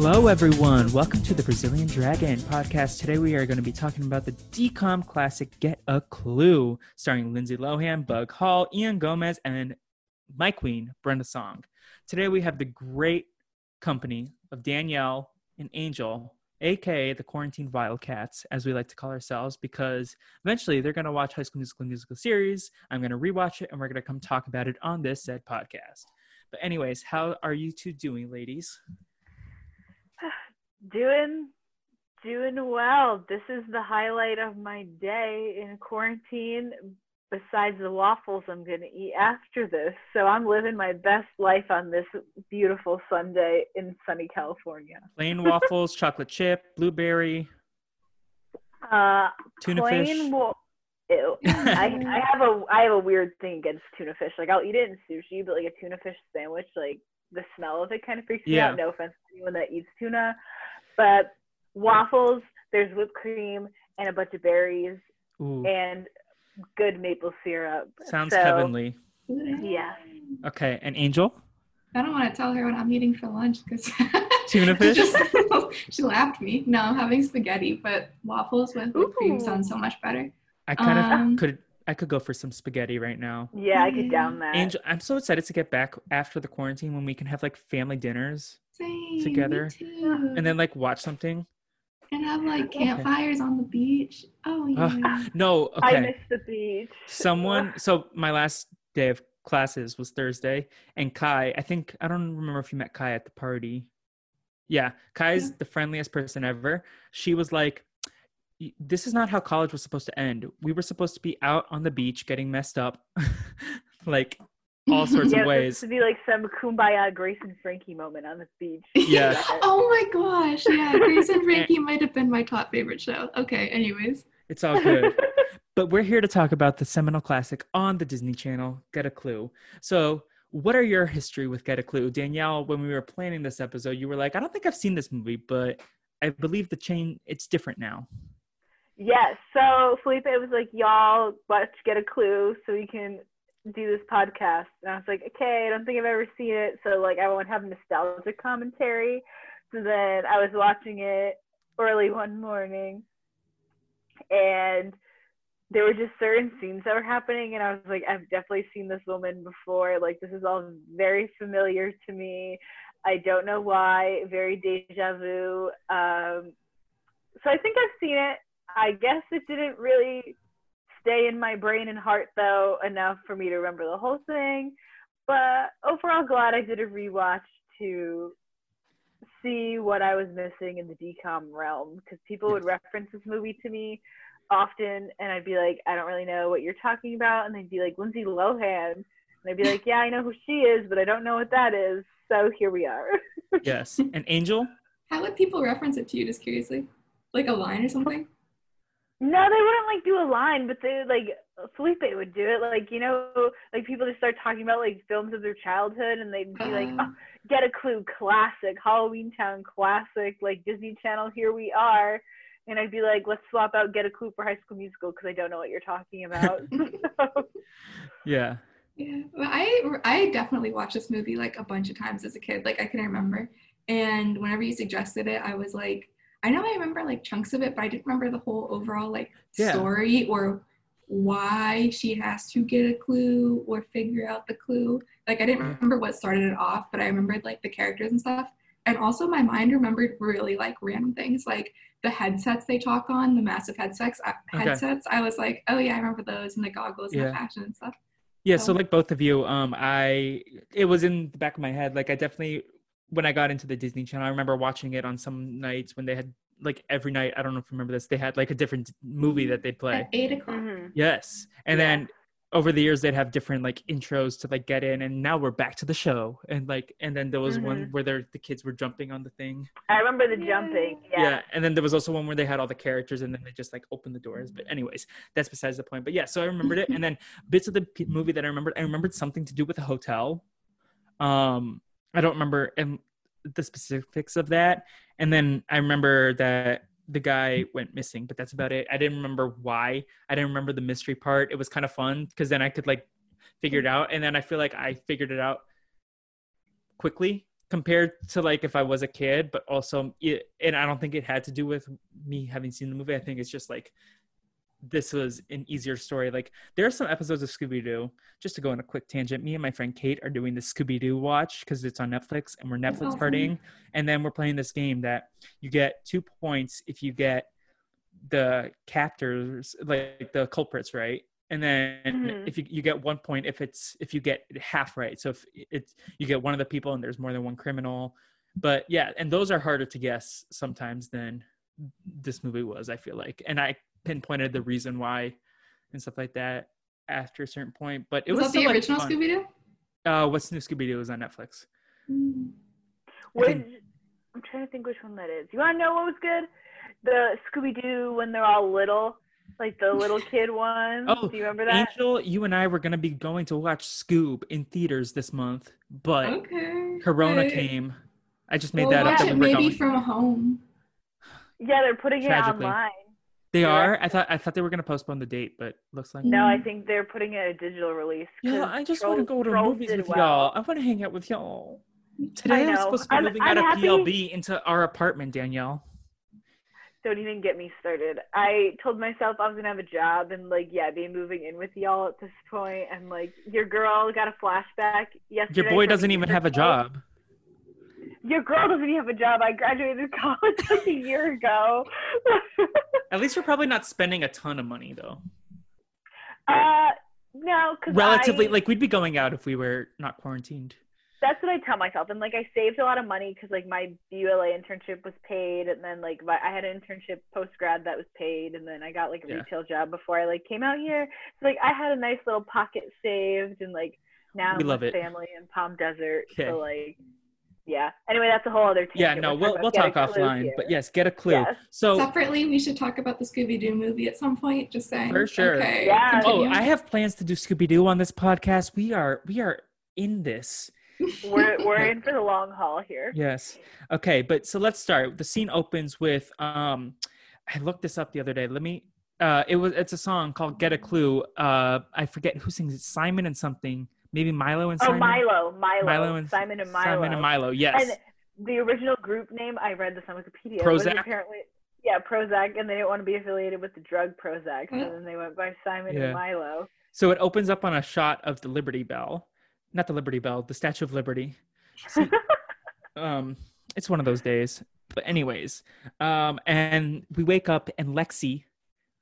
Hello, everyone. Welcome to the Brazilian Dragon podcast. Today, we are going to be talking about the DCOM classic Get a Clue, starring Lindsay Lohan, Bug Hall, Ian Gomez, and my queen, Brenda Song. Today, we have the great company of Danielle and Angel, aka the Quarantine Wildcats, as we like to call ourselves, because eventually they're going to watch High School Musical musical series. I'm going to rewatch it, and we're going to come talk about it on this said podcast. But, anyways, how are you two doing, ladies? Doing doing well. This is the highlight of my day in quarantine besides the waffles I'm going to eat after this. So I'm living my best life on this beautiful Sunday in sunny California. Plain waffles, chocolate chip, blueberry, Uh tuna plain fish. wa- Ew. I, I have a I have a weird thing against tuna fish. Like I'll eat it in sushi, but like a tuna fish sandwich, like the smell of it kind of freaks me Yeah. out. No offense to anyone that eats tuna, but waffles. There's whipped cream and a bunch of berries Ooh, and good maple syrup. sounds So, heavenly. Yeah. Okay, and Angel? I don't want to tell her what I'm eating for lunch because Tuna fish? she laughed me. No, I'm having spaghetti, but waffles with whipped cream sounds so much better. I kind of Um, could. I could go for some spaghetti right now. Yeah, I could down that. Angel, I'm so excited to get back after the quarantine when we can have like family dinners Same, Together. me too. and then like watch something. and have like campfires on the beach. Oh yeah. No, I okay. miss the beach. Someone. So my last day of classes was Thursday, and Kai. I think I don't remember if you met Kai at the party. Yeah, Kai's Yeah. the friendliest person ever. She was like, "Y- "This is not how college was supposed to end. We were supposed to be out on the beach getting messed up, like all sorts yeah, of ways." this to be like some kumbaya Grace and Frankie moment on the beach. Yeah. oh my gosh. Yeah, Grace and Frankie might have been my top favorite show. Okay. Anyways. It's all good. but we're here to talk about the seminal classic on the Disney Channel, Get a Clue. So, what are your history with Get a Clue? Danielle, when we were planning this episode, you were like, I don't think I've seen this movie, but I believe the chain it's different now. Yes. So Felipe was like, "Y'all, let's get a clue so we can do this podcast." And I was like, "Okay, I don't think I've ever seen it, so like I won't have nostalgic commentary." So then I was watching it early one morning, and there were just certain scenes that were happening, and I was like, "I've definitely seen this woman before. Like this is all very familiar to me. I don't know why. Very deja vu." Um, so I think I've seen it. I guess it didn't really stay in my brain and heart though enough for me to remember the whole thing. But overall, glad I did a rewatch to see what I was missing in the DCOM realm because people would reference this movie to me often, and I'd be like, I don't really know what you're talking about, and they'd be like Lindsay Lohan, and I'd be like, Yeah, I know who she is, but I don't know what that is. So here we are. Yes. And Angel? How would people reference it to you just curiously? Like a line or something? No, they wouldn't like do a line, but they would, like Felipe would do it. Like you know, like people just start talking about like films of their childhood, and they'd be like, Um, oh, "Get a Clue, classic, Halloweentown, classic, like Disney Channel, here we are." And I'd be like, "Let's swap out Get a Clue for High School Musical because I don't know what you're talking about." Yeah. Yeah, well, I I definitely watched this movie like a bunch of times as a kid. Like I can remember, and whenever you suggested it, I was like, I know I remember like chunks of it, but I didn't remember the whole overall like Yeah. story or why she has to get a clue or figure out the clue. Like I didn't Yeah. remember what started it off, but I remembered like the characters and stuff. And also my mind remembered really like random things like the headsets they talk on, the massive headsets. uh, Okay. Headsets. I was like, oh yeah, I remember those and the goggles and the fashion and stuff. Yeah, so So- like both of you, um, I it was in the back of my head. Like I definitely when I got into the Disney Channel, I remember watching it on some nights when they had like every night. I don't know if you remember this. They had like a different movie that they'd play. At eight o'clock. Mhm. Yes, and Yeah. then over the years they'd have different like intros to like get in, and now we're back to the show. And like, and then there was one where they're, the kids were jumping on the thing. I remember the Yay. jumping. Yeah. Yeah. and then there was also one where they had all the characters, and then they just like opened the doors. But anyways, that's besides the point. But yeah, so I remembered it, and then bits of the p- movie that I remembered, I remembered something to do with a hotel. Um, I don't remember the specifics of that, and then I remember that the guy went missing, but that's about it. I didn't remember why. I didn't remember the mystery part. It was kind of fun because then I could like figure it out, and then I feel like I figured it out quickly compared to like if I was a kid, but also it, and I don't think it had to do with me having seen the movie. I think it's just like this was an easier story. Like there are some episodes of Scooby Doo. Just to go on a quick tangent, me and my friend Kate are doing the Scooby Doo watch because it's on Netflix, and we're Netflix awesome. partying. And then we're playing this game that you get two points if you get the captors, like the culprits, right? And then Mhm. if you, you get one point if it's if you get half right. So if it's you get one of the people and there's more than one criminal. But yeah, and those are harder to guess sometimes than this movie was, I feel like. And I pinpointed the reason why and stuff like that after a certain point. But it was, was, that the like, original. Scooby Doo? Uh, what's new Scooby Doo is on Netflix. I Which think- I'm trying to think which one that is. You want to know what was good? The Scooby Doo when they're all little, like the little kid one. Oh, Do you remember that? Angel, you and I were gonna be going to watch Scoob in theaters this month, but Okay. Corona Right. came. I just made We'll that up that we were maybe going. from home. Yeah, they're putting it online. They Yeah. are. I thought I thought they were gonna postpone the date, but looks like. No, I think they're putting it a digital release. Yeah, I just want to go to Trolls movies with well. y'all. I want to hang out with y'all. Today I'm supposed to be I'm- moving I'm out of happy- PLB into our apartment, Danielle. Don't even get me started. I told myself I was gonna have a job and like yeah, be moving in with y'all at this point. And like your girl got a flashback yesterday. Your boy doesn't even have a job. Your girl doesn't even have a job. I graduated college like a year ago. At least you're probably not spending a ton of money though. uh, no, because Relatively, like we'd be going out if we were not quarantined. that's what I tell myself. And like I saved a lot of money because like my BULA internship was paid, and then like my, I had an internship post grad that was paid, and then I got like a Yeah. retail job before I like came out here. So like I had a nice little pocket saved, and like now We I'm love with it. family in Palm Desert. Okay. So like yeah. Anyway, that's a whole other Yeah, no, We're we'll we'll talk Get a Clue offline. here. But yes, get a clue. Yes. So Separately, we should talk about the Scooby Doo movie at some point. Just saying. For sure. Okay. Yeah. Oh. I have plans to do Scooby Doo on this podcast. We are we are in this. we're we're in for the long haul here. Yes. Okay, but so let's start. The scene opens with um I looked this up the other day. Let me uh it was it's a song called Get a Clue. Uh I forget who sings it. Simon and something. Maybe Milo and Oh, Simon. Milo, Milo, Milo and Simon and Milo. Simon and Milo. Yes. And the original group name, I read this on Wikipedia. Was Prozac? apparently, yeah, Prozac, and they didn't want to be affiliated with the drug Prozac, so then they went by Simon Yeah. and Milo. so it opens up on a shot of the Liberty Bell. Not the Liberty Bell, the Statue of Liberty. Um it's one of those days but anyways um and we wake up and lexi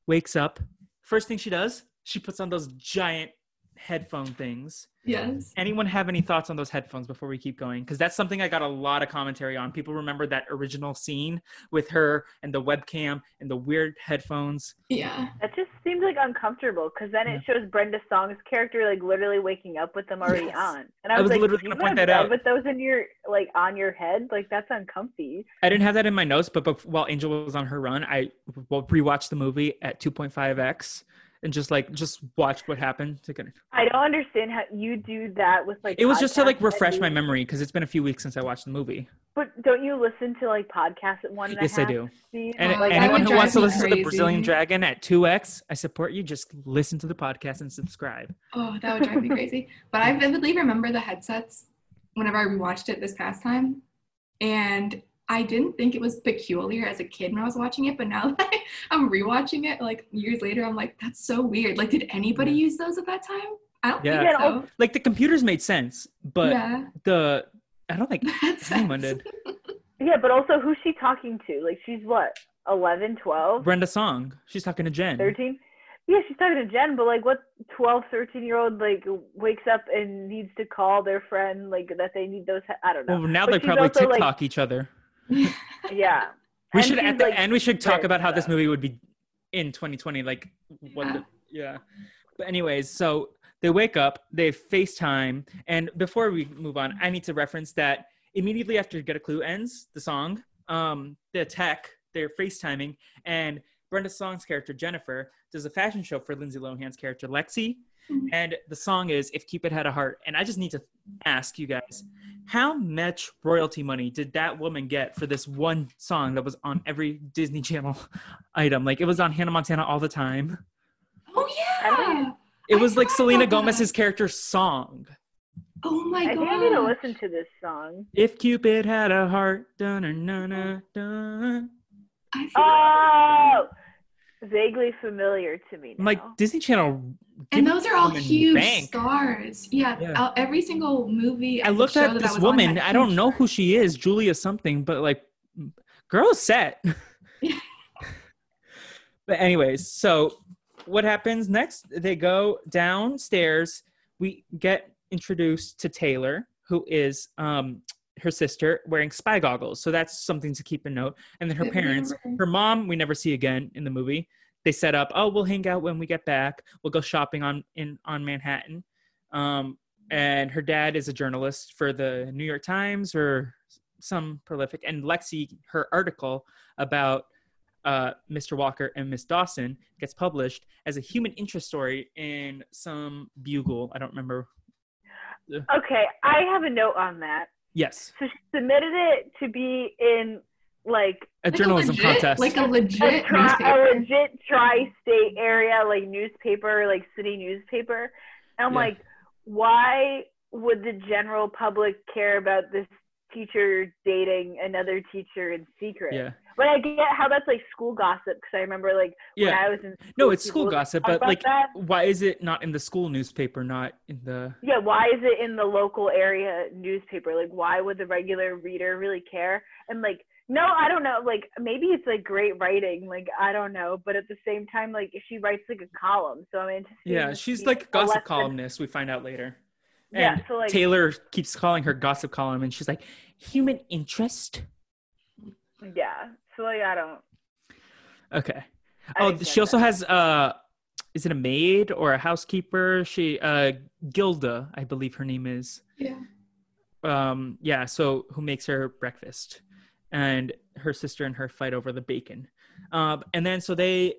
wakes up first thing she does she puts on those giant headphone things Yes. anyone have any thoughts on those headphones before we keep going because that's something i got a lot of commentary on people remember that original scene with her and the webcam and the weird headphones Yeah. That just seems like uncomfortable because then it shows Brenda Song's character like literally waking up with them already Yes. on, and I I was, was like, literally "You gonna point that out." With those in your like on your head, like that's uncomfy. i didn't have that in my notes but, bef- while angel was on her run i w- rewatched the movie at 2.5x and just like just watched what happened to get I don't understand how you do that with like. It was just to like refresh my memory because it's been a few weeks since I watched the movie. But don't you listen to like podcasts at one and a Yes, I do. speed? And that anyone who wants to drive me listen to the Brazilian. Dragon at 2x, I support you. Just listen to the podcast and subscribe. Oh, that would drive me crazy. But I vividly remember the headsets whenever I rewatched it this past time. And I didn't think it was peculiar as a kid when I was watching it, but now that I'm rewatching it like years later, I'm like, that's so weird. Like, did anybody Yeah. use those at that time? I don't Yeah. think Yeah, so. Like the computers made sense, but yeah. the I don't think the headsets. anyone did. Yeah, but also who's she talking to? Like she's what, 11, 12, Brenda Song. She's talking to Jen. 13? Yeah, she's talking to Jen, but like, what 12, 13 year old like wakes up and needs to call their friend like that they need those? I don't know. Well, now But they she's probably also, like- TikTok each other. Yeah. We And should at the like, end we should talk about how this movie would be in 2020. Like what? Yeah. The, yeah. But anyways, so they wake up, they FaceTime, and before we move on, I need to reference that immediately after Get a Clue ends the song, um, the tech they're FaceTiming, and Brenda Song's character Jennifer does a fashion show for Lindsay Lohan's character Lexi, Mhm. and the song is "If Cupid Had a Heart." And I just need to ask you guys, how much royalty money did that woman get for this one song that was on every Disney Channel item? Like it was on Hannah Montana all the time. Oh I don't yeah. It I was like Selena about that. Gomez's character's song. Oh my I god. think I need to listen to this song. If Cupid had a heart, dun dun dun dun. dun. I. Oh, vaguely familiar to me. Now. Like Disney Channel. and those are all huge bank. stars. Yeah, Yeah. every single movie. I looked at that this woman. I don't know who she is, Julia something, but like, girl set. Yeah. but anyways, so what happens next? They go downstairs. We get introduced to Taylor, who is um her sister wearing spy goggles. So that's something to keep in note. And then her parents, her mom, we never see again in the movie. They set up, oh, we'll hang out when we get back. We'll go shopping on in on Manhattan. Um, and her dad is a journalist for the New York Times or some prolific. And Lexi, her article about uh, Mr. Walker and Miss Dawson gets published as a human interest story in some bugle. I don't remember. okay, I have a note on that. Yes, So she submitted it to be in like a Like journalism legit, contest. Like a a, legit tri- a legit tri-state area like newspaper, like city newspaper. And I'm Yeah. like, why would the general public care about this teacher dating another teacher in secret? yeah, But I get how that's like school gossip because I remember like when yeah. I was in school, No, it's school gossip, but like, that. why is it not in the school newspaper, not in the? yeah, why is it in the local area newspaper? Like, why would the regular reader really care? And like, no, I don't know. Like, maybe it's like great writing. Like, I don't know. But at the same time, like, she writes like a column, so I'm anticipating. Yeah, she's like a gossip columnist. We find out later. Yeah, And so like, Taylor keeps calling her gossip column, and she's like, human interest. Yeah. So like, I don't. Okay. I oh, she also that. has uh, is it a maid or a housekeeper? She uh, Gilda, I believe her name is. Yeah. Um, yeah. So who makes her breakfast, and her sister and her fight over the bacon. Um, and then so they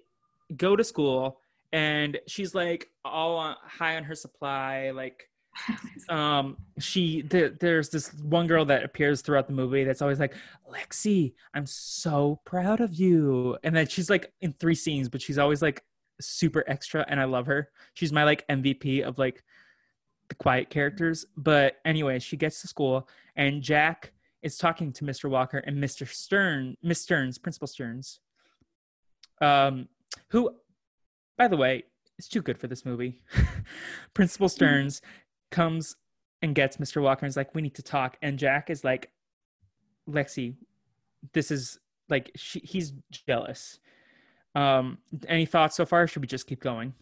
go to school, and she's like all on, high on her supply, like um she there, there's this one girl that appears throughout the movie that's always like lexi i'm so proud of you. And then she's like in three scenes but she's always like super extra and i love her. She's my like mvp of like the quiet characters. But anyway she gets to school and jack is talking to mr walker and mr stern miss stearns principal stearns. Um who by the way is too good for this movie. Principal stearns comes and gets Mr. Walker and is like, "We need to talk." And Jack is like, "Lexi, this is like she, he's jealous." Um, any thoughts so far? Or should we just keep going?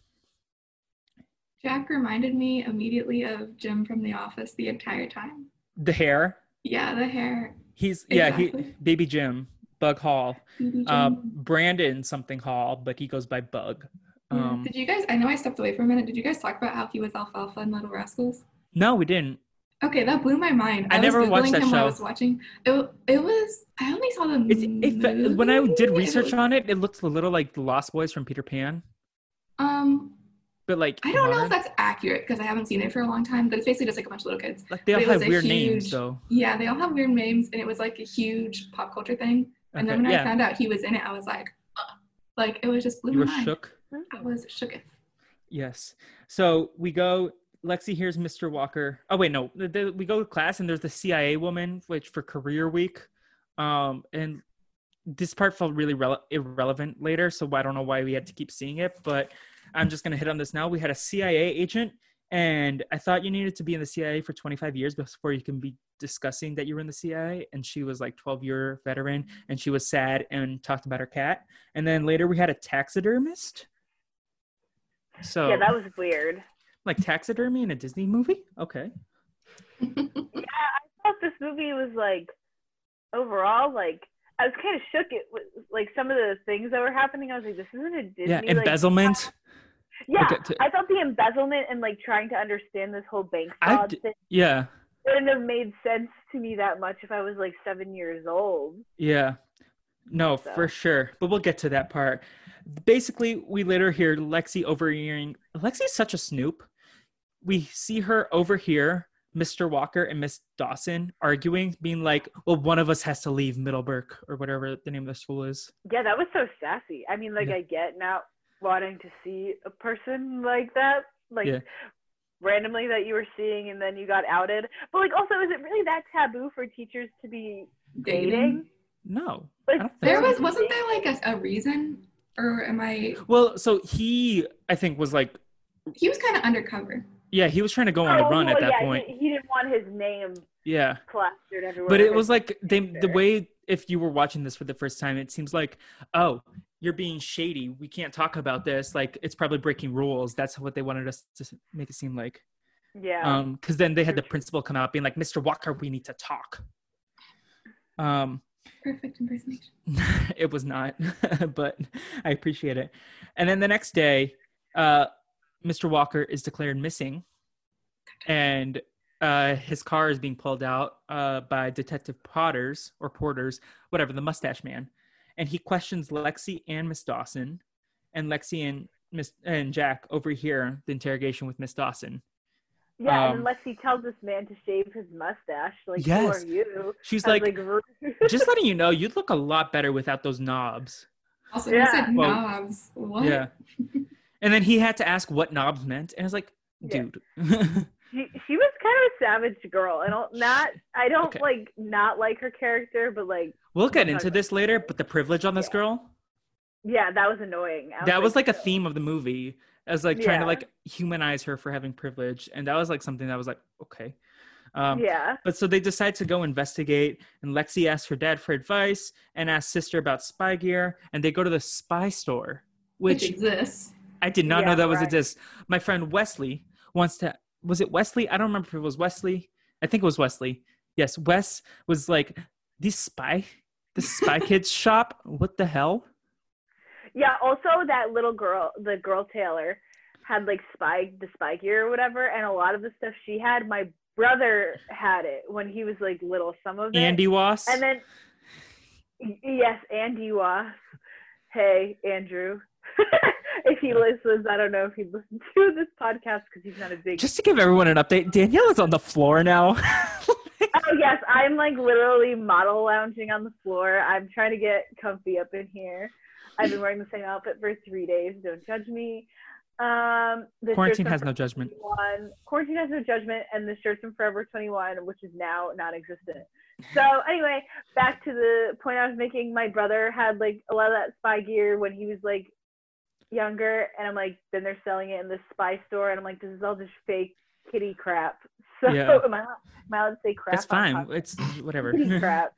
Jack reminded me immediately of Jim from The Office the entire time. The hair. Yeah, the hair. He's yeah, he baby Jim, Bug Hall, BB uh, Brandon something Hall, but he goes by Bug. Um, Did you guys? I know I stepped away for a minute. Did you guys talk about how he was alfalfa in Little Rascals? no, we didn't. Okay, that blew my mind. I was never watched that while I was watching. It, it was. I only saw the It's, if when I did research was- on it, it looked a little like the Lost Boys from Peter Pan, Um, but like I don't know if that's accurate because I haven't seen it for a long time. But it's basically just like a bunch of little kids. like they all it have weird names huge- though. Yeah, they all have weird names, and it was like a huge pop culture thing. And then when yeah, I found out he was in it, I was like, "Ugh." like it was just blew you my were mind. shook. I was shooketh. Yes. So we go. Lexi hears Mr. Walker. Oh wait, no. The, the- we go to class and there's the CIA woman, which for career week, um, and this part felt really rele- irrelevant later. So I don't know why we had to keep seeing it, but I'm just gonna hit on this now. We had a CIA agent, and I thought you needed to be in the CIA for 25 years before you can be discussing that you were in the CIA. And she was like 12 year veteran, and she was sad and talked about her cat. And then later we had a taxidermist So yeah, that was weird. like taxidermy in a Disney movie? Okay. Yeah, I thought this movie was like overall like I was kind of shook. It was like some of the things that were happening. I was like, this isn't a Disney. yeah, like, embezzlement. yeah, Okay, to- I thought the embezzlement and like trying to understand this whole bank fraud d- thing yeah. wouldn't have made sense to me that much if I was like seven years old. Yeah. No, So. for sure. But we'll get to that part. Basically, we later hear Lexi overhearing. Lexi's such a snoop. We see her overhear Mr. Walker and Miss Dawson arguing, being like, well, one of us has to leave Middlebrook or whatever the name of the school is. Yeah, that was so sassy. I mean, like Yeah. I get not wanting to see a person like that, like Yeah. randomly that you were seeing and then you got outed. But like, also, is it really that taboo for teachers to be dating? No. Like, I don't think There so. was wasn't there like a, a reason, or am I? Well, so he, I think, was like, He was kind of undercover. yeah, he was trying to go on the Oh, run at that yeah, point. He, he didn't want his name Yeah. plastered everywhere. but it was like they the way if you were watching this for the first time it seems like oh you're being shady we can't talk about this like it's probably breaking rules that's what they wanted us to make it seem like yeah. um because then they had the True, true. principal come out being like mr walker we need to talk um Perfect impersonation. it was not but i appreciate it. And then the next day uh mr walker is declared missing and uh his car is being pulled out uh by detective potters or porters whatever the mustache man. And he questions lexi and miss dawson and lexi and miss and jack overhear the interrogation with miss dawson yeah, um, and unless he tells this man to shave his mustache, like Yes. who are you? she's I was like just letting you know you'd look a lot better without those knobs Also, Yeah. you said Well, knobs. What? Yeah. and then he had to ask what knobs meant, and I was like, Yeah. dude. she, she was kind of a savage girl. I don't not I don't Okay. like not like her character, but like we'll get into this later, but the privilege on this Yeah. girl, yeah, that was annoying. I that was like a theme of the movie. I was like trying to like humanize her for having privilege, and that was like something that was like okay. Um, yeah. But so they decide to go investigate, and Lexi asks her dad for advice and asks sister about spy gear, and they go to the spy store, Which, which exists. I did not Yeah, know that was right. exist. My friend Wesley wants to. Was it Wesley? I don't remember if it was Wesley. I think it was Wesley. Yes, Wes was like, this spy, the spy kids shop. What the hell?" Yeah, also that little girl, the girl Taylor, had like spy the spy gear or whatever, and a lot of the stuff she had, my brother had it when he was like little. Some of it, Andy Was. and then yes, Andy was. Hey, Andrew. if he listens, I don't know if he listens to this podcast because he's not a big. Just to give everyone an update, Danielle is on the floor now. Oh yes, I'm like literally model lounging on the floor. I'm trying to get comfy up in here. I've been wearing the same outfit for three days. Don't judge me. Um, the Quarantine has no judgment. 21. Quarantine has no judgment, and the shirt's from Forever 21, which is now non-existent. So anyway, back to the point I was making. My brother had like a lot of that spy gear when he was like younger, and I'm like, then they're selling it in the spy store, and I'm like, this is all just fake kitty crap. So Yeah. am I, am I allowed to say crap? It's fine. It's whatever. Kitty crap.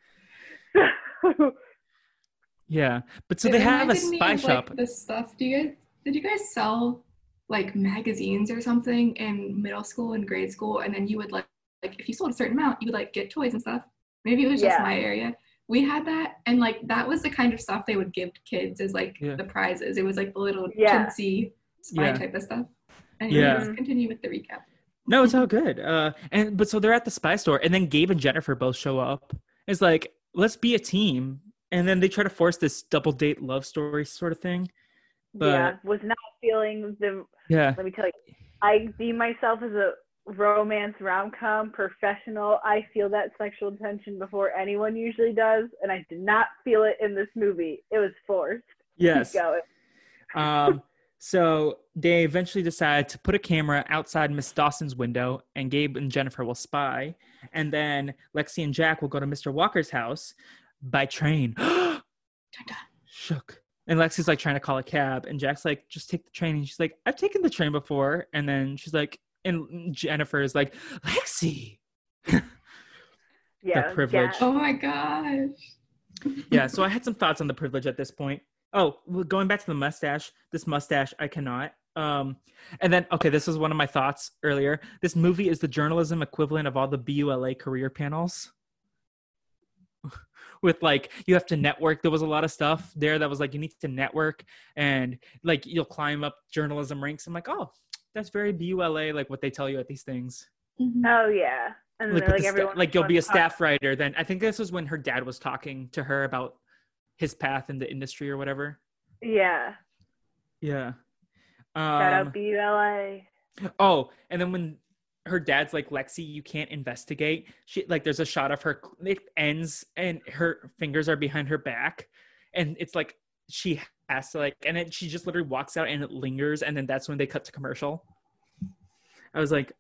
yeah, but so It they have a reminded me spy of, shop. Like, this stuff. Do you guys? Did you guys sell like magazines or something in middle school and grade school? And then you would like, like if you sold a certain amount, you would like get toys and stuff. Maybe it was just Yeah. my area. We had that, and like that was the kind of stuff they would give kids as like Yeah. the prizes. It was like the little Yeah. chintzy spy Yeah. type of stuff. Anyways, Yeah. continue with the recap. No, it's all good. Uh, and but so they're at the spy store, and then Gabe and Jennifer both show up. It's like let's be a team, and then they try to force this double date love story sort of thing. But- yeah, was not feeling the. Yeah, Let me tell you, I deem myself as a romance rom com professional. I feel that sexual tension before anyone usually does, and I did not feel it in this movie. It was forced. yes. Um, so they eventually decide to put a camera outside Miss Dawson's window, and Gabe and Jennifer will spy, and then Lexi and Jack will go to Mr. Walker's house by train. Shook. And Lexi's like trying to call a cab, and Jack's like, "Just take the train." And she's like, "I've taken the train before." And then she's like, and Jennifer is like, "Lexi." Yeah, privilege. Jack- Oh my gosh. yeah so i had some thoughts on the privilege at this point oh well, going back to the mustache this mustache i cannot Um, and then okay, this was one of my thoughts earlier. This movie is the journalism equivalent of all the BULA career panels. With like you have to network. There was a lot of stuff there that was like you need to network and like you'll climb up journalism ranks. I'm like, oh, that's very BULA, like what they tell you at these things. Mhm. Oh yeah. And Like, like the sta- everyone like you'll be a wants talk- staff writer. Then I think this was when her dad was talking to her about his path in the industry or whatever. Yeah. Yeah. Shout Um, out BULA. Oh, and then when her dad's like Lexi, you can't investigate. She like there's a shot of her. It ends and her fingers are behind her back, and it's like she has to like, and then she just literally walks out and it lingers, and then that's when they cut to commercial. I was like,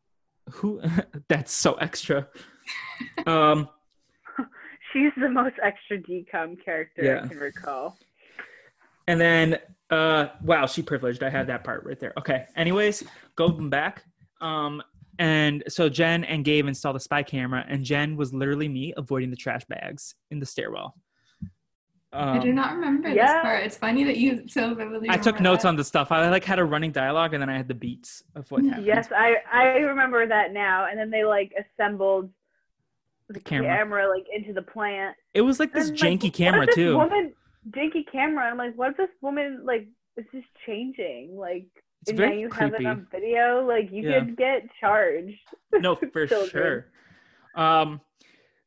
who? that's so extra. um, She's the most extra DCOM character Yeah. I can recall. and then uh, wow, she privileged. I had that part right there. Okay. Anyways, going back. Um, and so Jen and Gabe installed a spy camera, and Jen was literally me avoiding the trash bags in the stairwell. I do Um, not remember yeah. this part. It's funny that you so vividly. I took notes that. on the stuff. I like had a running dialogue, and then I had the beats of what happened. Yes, I I remember that now. And then they like assembled the Camera. camera, like into the plant. It was like this And, janky what camera if this too. Woman, janky camera. I'm like, what if this woman like is just changing? Like, It's and now very you have creepy. it on video. Like, you Yeah. could get charged. no, for sure. Um,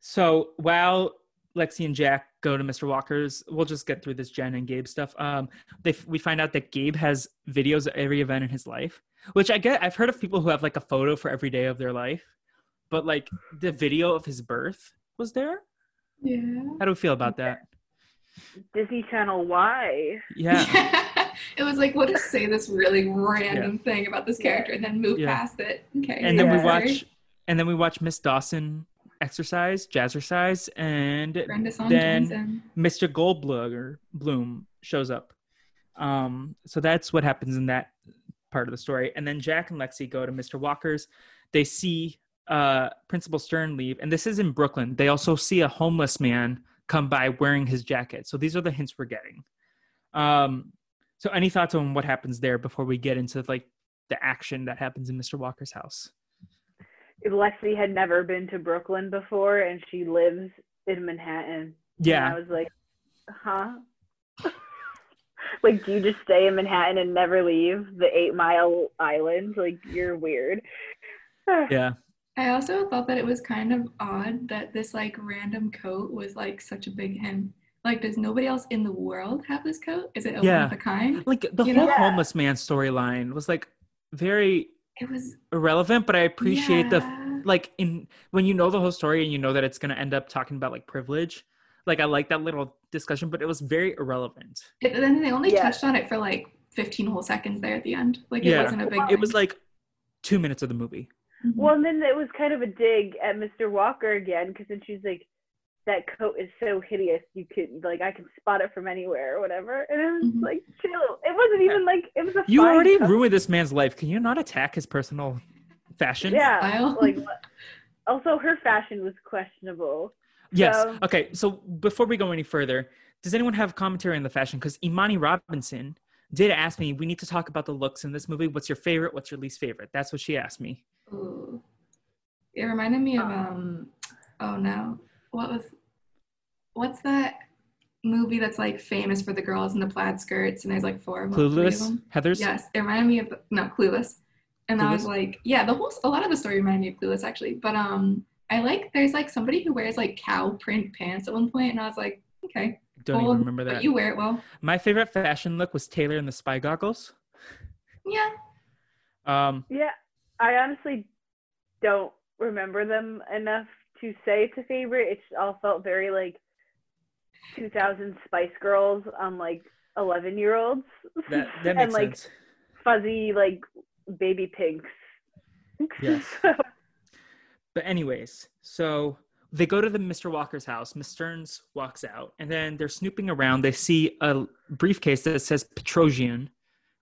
so while Lexi and Jack go to Mr. Walker's, we'll just get through this Jen and Gabe stuff. Um, they we find out that Gabe has videos of every event in his life, which I get. I've heard of people who have like a photo for every day of their life, but like the video of his birth was there. Yeah. How do we feel about that? Disney Channel. Why? Yeah. it was like, we'll just say this really random thing about this character and then move Yeah. past it. Okay. and then we watch, and then we watch Miss Dawson exercise, jazzercise, and then- Johnson. Mr. Goldblum Bloom shows up. Um, so that's what happens in that part of the story. And then Jack and Lexi go to Mr. Walker's. They see uh, Principal Stern leave, and this is in Brooklyn. They also see a homeless man come by wearing his jacket. So these are the hints we're getting. Um, so any thoughts on what happens there before we get into like the action that happens in Mr. Walker's house? Lexi had never been to Brooklyn before, and she lives in Manhattan. And Yeah, I was like, huh? like, do you just stay in Manhattan and never leave the Eight Mile Island? Like, you're weird. yeah, I also thought that it was kind of odd that this like random coat was like such a big hint. Like, does nobody else in the world have this coat? Is it a Yeah. one of a kind? like the You whole know- homeless man storyline was like very It was irrelevant, but I appreciate the like in when you know the whole story and you know that it's gonna end up talking about like privilege. Like I like that little discussion, but it was very irrelevant. It, then they only Yeah. touched on it for like 15 whole seconds there at the end. Like Yeah. it wasn't a big. It was like two minutes of the movie. Mhm. Well, and then it was kind of a dig at Mr. Walker again, because then she's like, that coat is so hideous, you could, like, I can spot it from anywhere or whatever. And it was Mhm. like, chill. It wasn't even like, it was a You fine already coat. ruined this man's life. Can you not attack his personal fashion? Yeah. Style. Like, also, her fashion was questionable. Yes. So- Okay. So before we go any further, does anyone have commentary on the fashion? Because Imani Robinson did ask me, we need to talk about the looks in this movie. What's your favorite? What's your least favorite? That's what she asked me. Ooh. It reminded me of Um, um oh no. What was what's that movie that's like famous for the girls in the plaid skirts and there's like four of them, three of Clueless, them? Heathers. Yes, it reminded me of no Clueless. And I was like, yeah, the whole a lot of the story reminded me of Clueless actually. But um I like there's like somebody who wears like cow print pants at one point and I was like, okay. Don't bold, even remember But that. you wear it well. My favorite fashion look was Taylor in the spy goggles. Yeah. Um, Yeah. I honestly don't remember them enough to say it's a favorite. It all felt very like 2000 Spice Girls on like 11 year olds. that that makes and like sense. fuzzy like baby pinks. Yes. But anyways, so they go to the Mr. Walker's house. Miss Stearns walks out, and then they're snooping around. They see a briefcase that says Petrosian,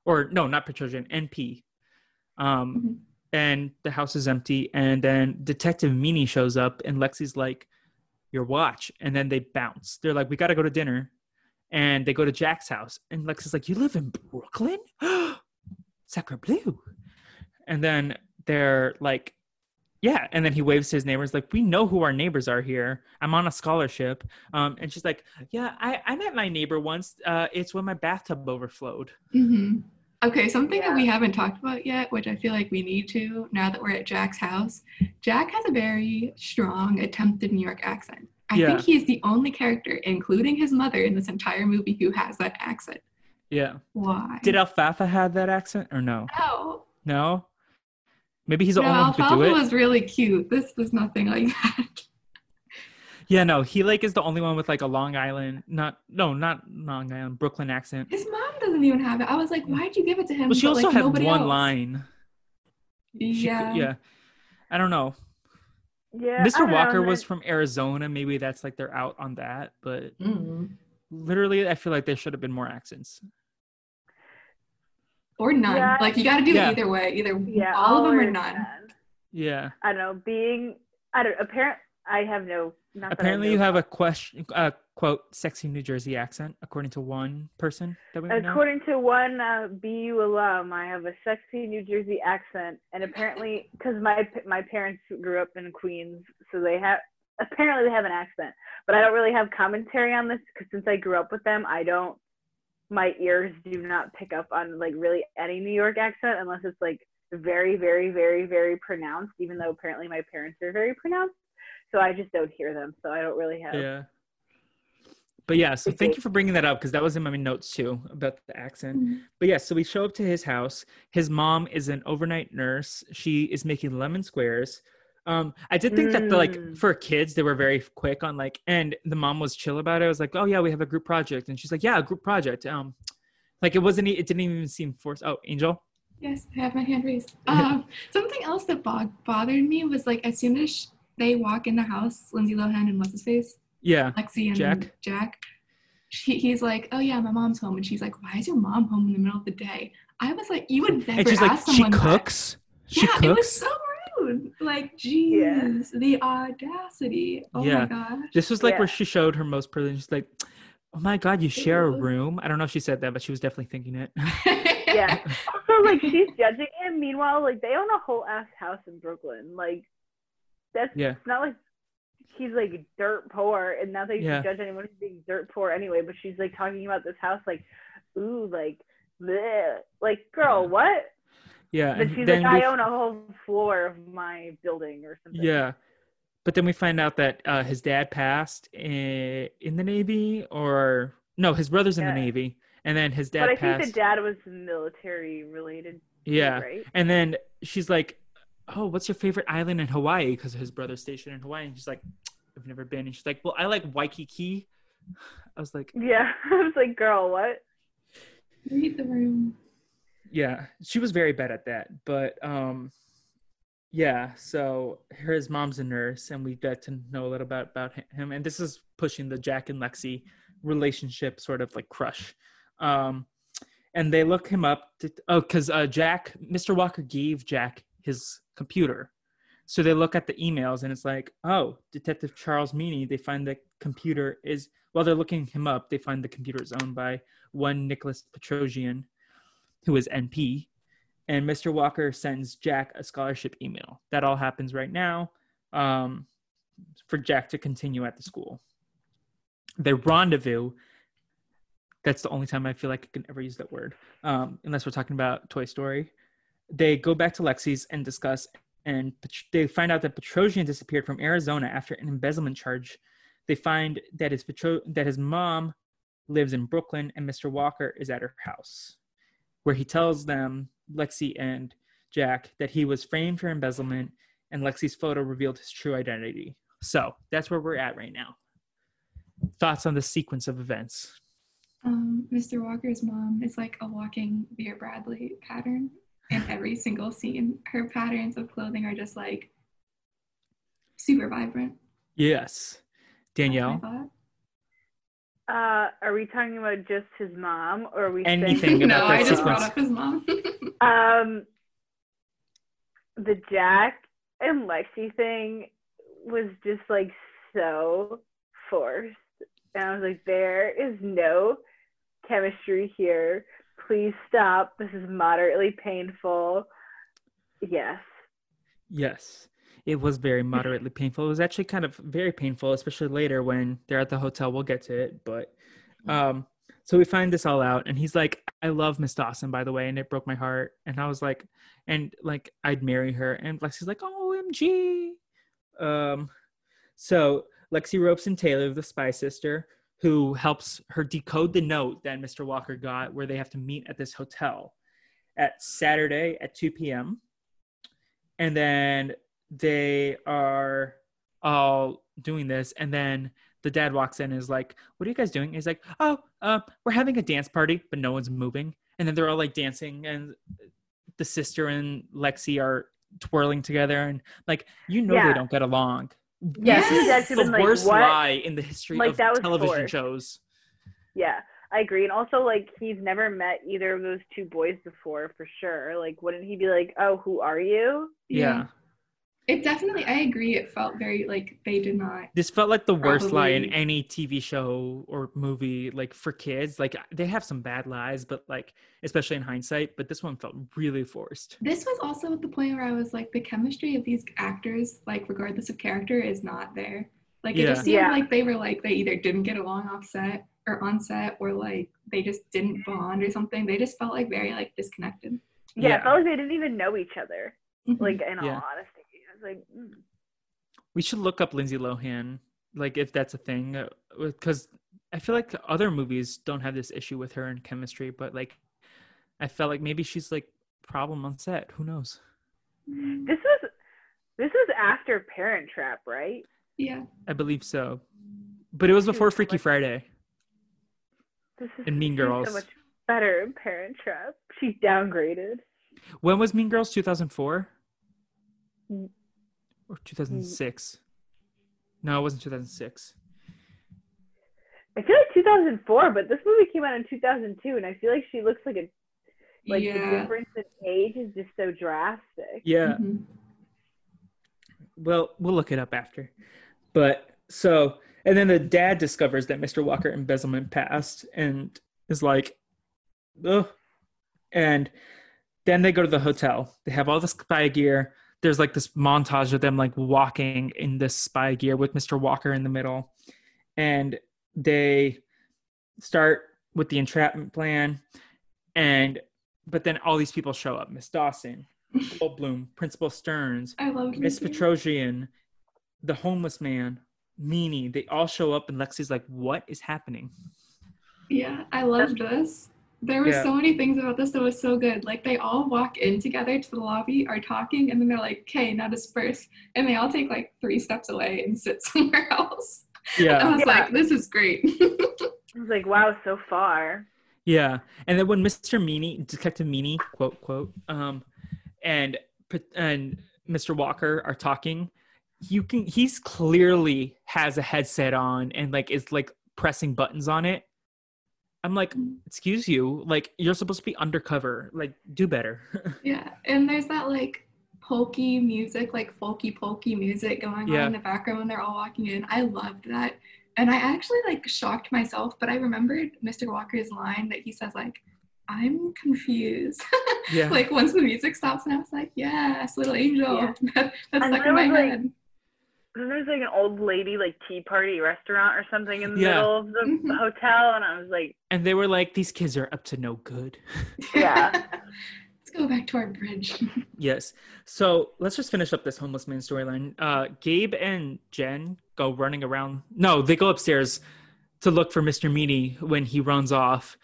or no, not Petrosian, NP. Um, Mhm. and the house is empty. And then Detective Meany shows up, and Lexi's like, "Your watch," and then they bounce. They're like, "We got to go to dinner," and they go to Jack's house, and Lexi's like, "You live in Brooklyn?" sacre bleu. And then they're like yeah and then he waves to his neighbors like we know who our neighbors are here. I'm on a scholarship. Um and she's like yeah i i met my neighbor once. Uh it's when my bathtub overflowed. Hmm Okay, something that we haven't talked about yet, which I feel like we need to now that we're at Jack's house. Jack has a very strong attempted New York accent. I Yeah. think he's the only character, including his mother, in this entire movie who has that accent. yeah Why? did alfalfa have that accent or no No. no maybe he's the no, only one who could do Alfalfa it was really cute. This was nothing like that. Yeah no he like is the only one with like a long island not no not long island brooklyn accent His mom doesn't even have it. I was like, why'd you give it to him? well she but, also like, had nobody one else? line She could- Yeah. yeah i don't know Yeah. Mr. don't know, Walker was from Arizona. Maybe that's like they're out on that, but Mm. literally, I feel like there should have been more accents. Or none. Yeah. Like you got to do Yeah. it either way. Either Yeah. all of them or or none. Yeah. I don't know. Being, I don't. Apparent. I have no. Not Apparently, you have a about- question, uh, quote, sexy New Jersey accent, according to one person that we know. According to one uh, BU alum, I have a sexy New Jersey accent, and apparently, because my my parents grew up in Queens, so they have apparently they have an accent. But I don't really have commentary on this because since I grew up with them, I don't. My ears do not pick up on like really any New York accent unless it's like very, very, very, very pronounced. Even though apparently my parents are very pronounced, so I just don't hear them. So I don't really have. Yeah. But yeah, so thank you for bringing that up because that was in my notes too about the accent. Mhm. But yeah, so we show up to his house. His mom is an overnight nurse. She is making lemon squares. Um, I did think that the like Mm. for kids they were very quick on like, and the mom was chill about it. I was like, oh yeah, we have a group project, and she's like, yeah, a group project. Um, like it wasn't, e- it didn't even seem forced. Oh, Angel. Yes, I have my hand raised. Um, something else that bo- bothered me was like as soon as sh- they walk in the house, Lindsay Lohan and what's his face, Yeah, Lexi and Jack? Jack. She, he's like, oh yeah, my mom's home, and she's like, why is your mom home in the middle of the day? I was like, you would never and she's like, ask she someone that. cooks. She yeah, it was so rude. Like, jeez, the audacity. Oh Yeah. my god. This was like Yeah. where she showed her most privilege. She's like, oh my god, you share a room. I don't know if she said that, but she was definitely thinking it. Yeah. Also, like she's judging him. Meanwhile, like they own a whole ass house in Brooklyn. Like that's Yeah. it's not like he's like dirt poor, and not that you Yeah. judge anyone who's being dirt poor anyway. But she's like talking about this house, like, ooh, like, bleh. like, girl, Yeah. what? yeah, But and she's then like, I own a whole floor of my building or something. Yeah. But then we find out that uh, his dad passed in, in the Navy, or no, his brother's in Yeah. the Navy, and then his dad but I passed. think the dad was military related. yeah, Right. and then she's like, "Oh, what's your favorite island in Hawaii?" Because his brother's stationed in Hawaii, and she's like, "I've never been." And she's like, "Well, I like Waikiki." I was like, Yeah. I was like, girl, what? Read the room. yeah she was very bad at that but um yeah so his mom's a nurse and we got to know a little bit about him and this is pushing the jack and lexi relationship sort of like crush um and they look him up to, oh because uh jack mr walker gave jack his computer so they look at the emails and it's like oh detective charles meany they find the computer is while they're looking him up they find the computer is owned by one nicholas petrosian who is NP, and Mr. Walker sends Jack a scholarship email. That all happens right now um, for Jack to continue at the school. They rendezvous. That's the only time I feel like I can ever use that word, um, unless we're talking about Toy Story. They go back to Lexi's and discuss, and they find out that Petrosian disappeared from Arizona after an embezzlement charge. They find that his Petro- that his mom lives in Brooklyn, and Mr. Walker is at her house where he tells them, Lexi and Jack, that he was framed for embezzlement and Lexi's photo revealed his true identity. So that's where we're at right now. Thoughts on the sequence of events? Um, Mr. Walker's mom is like a walking Vera Bradley pattern in every single scene. Her patterns of clothing are just like super vibrant. Yes. Danielle? Uh, are we talking about just his mom, or are we saying- Anything no, about that I just brought up his mom. Um, the Jack and Lexi thing was just like so forced, and I was like, there is no chemistry here. Please stop. This is moderately painful. Yes. Yes. It was very moderately painful. It was actually kind of very painful, especially later when they're at the hotel. We'll get to it. But um so we find this all out and he's like, I love Miss Dawson, by the way, and it broke my heart. And I was like, and like I'd marry her. And Lexi's like, OMG. Um so Lexi ropes in Taylor, the spy sister, who helps her decode the note that Mr. Walker got where they have to meet at this hotel at Saturday at 2 p.m. And then they are all doing this. And then the dad walks in and is like, What are you guys doing? he's like, Oh, uh, we're having a dance party, but no one's moving. And then they're all like dancing, and the sister and Lexi are twirling together. And like, you know, Yeah. they don't get along. Yeah, Yes. he's actually the been like, worst what? lie in the history Like, of that was television forced. shows. Yeah, I agree. And also, like, he's never met either of those two boys before, for sure. Like, wouldn't he be like, "Oh, who are you?" Yeah. It definitely, I agree. It felt very like they did not. This felt like the worst lie in any TV show or movie, like for kids. Like they have some bad lies, but like especially in hindsight. But this one felt really forced. This was also at the point where I was like, the chemistry of these actors, like regardless of character, is not there. Like it Yeah. just seemed Yeah. like they were like they either didn't get along off set or on set, or like they just didn't bond or something. They just felt like very like disconnected. Yeah, Yeah. it felt like they didn't even know each other. Mhm. Like, in all honesty, I was like, mm. We should look up Lindsay Lohan, like if that's a thing, because I feel like other movies don't have this issue with her and chemistry. But like, I felt like maybe she's like problem on set. Who knows? "This was this was after Parent Trap, right?" yeah. I believe so, but it was She was before Freaky much- Friday. This is And Mean she Girls. So much better in Parent Trap. She's downgraded. When was Mean Girls? Two thousand four Mm. Or two thousand six? No, it wasn't two thousand six. I feel like 2004, but this movie came out in 2002, and I feel like she looks like a like the difference in age is just so drastic. Yeah. Mhm. Well, we'll look it up after. But so, and then the dad discovers that Mr. Walker embezzlement passed and is like, ugh. And then they go to the hotel. They have all the spy gear. There's like this montage of them like walking in this spy gear with Mr. Walker in the middle. And they start with the entrapment plan. And, but then all these people show up Miss Dawson, Goldblum, Principal Stearns, Miss. Petrosian, the homeless man, Meanie, they all show up and Lexi's like, what is happening? Yeah, I loved this. There were Yeah. so many things about this that was so good. Like they all walk in together to the lobby, are talking, and then they're like, "Okay, now disperse," and they all take like three steps away and sit somewhere else. yeah I was Yeah. like, "This is great." I was like, wow, so far. Yeah. And then when Mr. Meanie, Detective Meanie, quote, quote, um, and and Mr. Walker are talking, you can he's clearly has a headset on and like is like pressing buttons on it. I'm like, mm. excuse you, like you're supposed to be undercover. Like, do better. yeah, and there's that like pokey music, like folky pokey music going Yeah. on in the background when they're all walking in. I loved that, and I actually like shocked myself, but I remembered Mr. Walker's line that he says like, "I'm confused." yeah. like once the music stops and I was like, yes, little angel. Yeah. That, that stuck in my like, head. And there's like an old lady like tea party restaurant or something in the Yeah. middle of the Mhm. hotel, and I was like, and they were like, these kids are up to no good. Yeah. Let's go back to our bridge. Yes. So let's just finish up this homeless man storyline. Uh, Gabe and Jen go running around. No, they go upstairs to look for Mr. Meany when he runs off,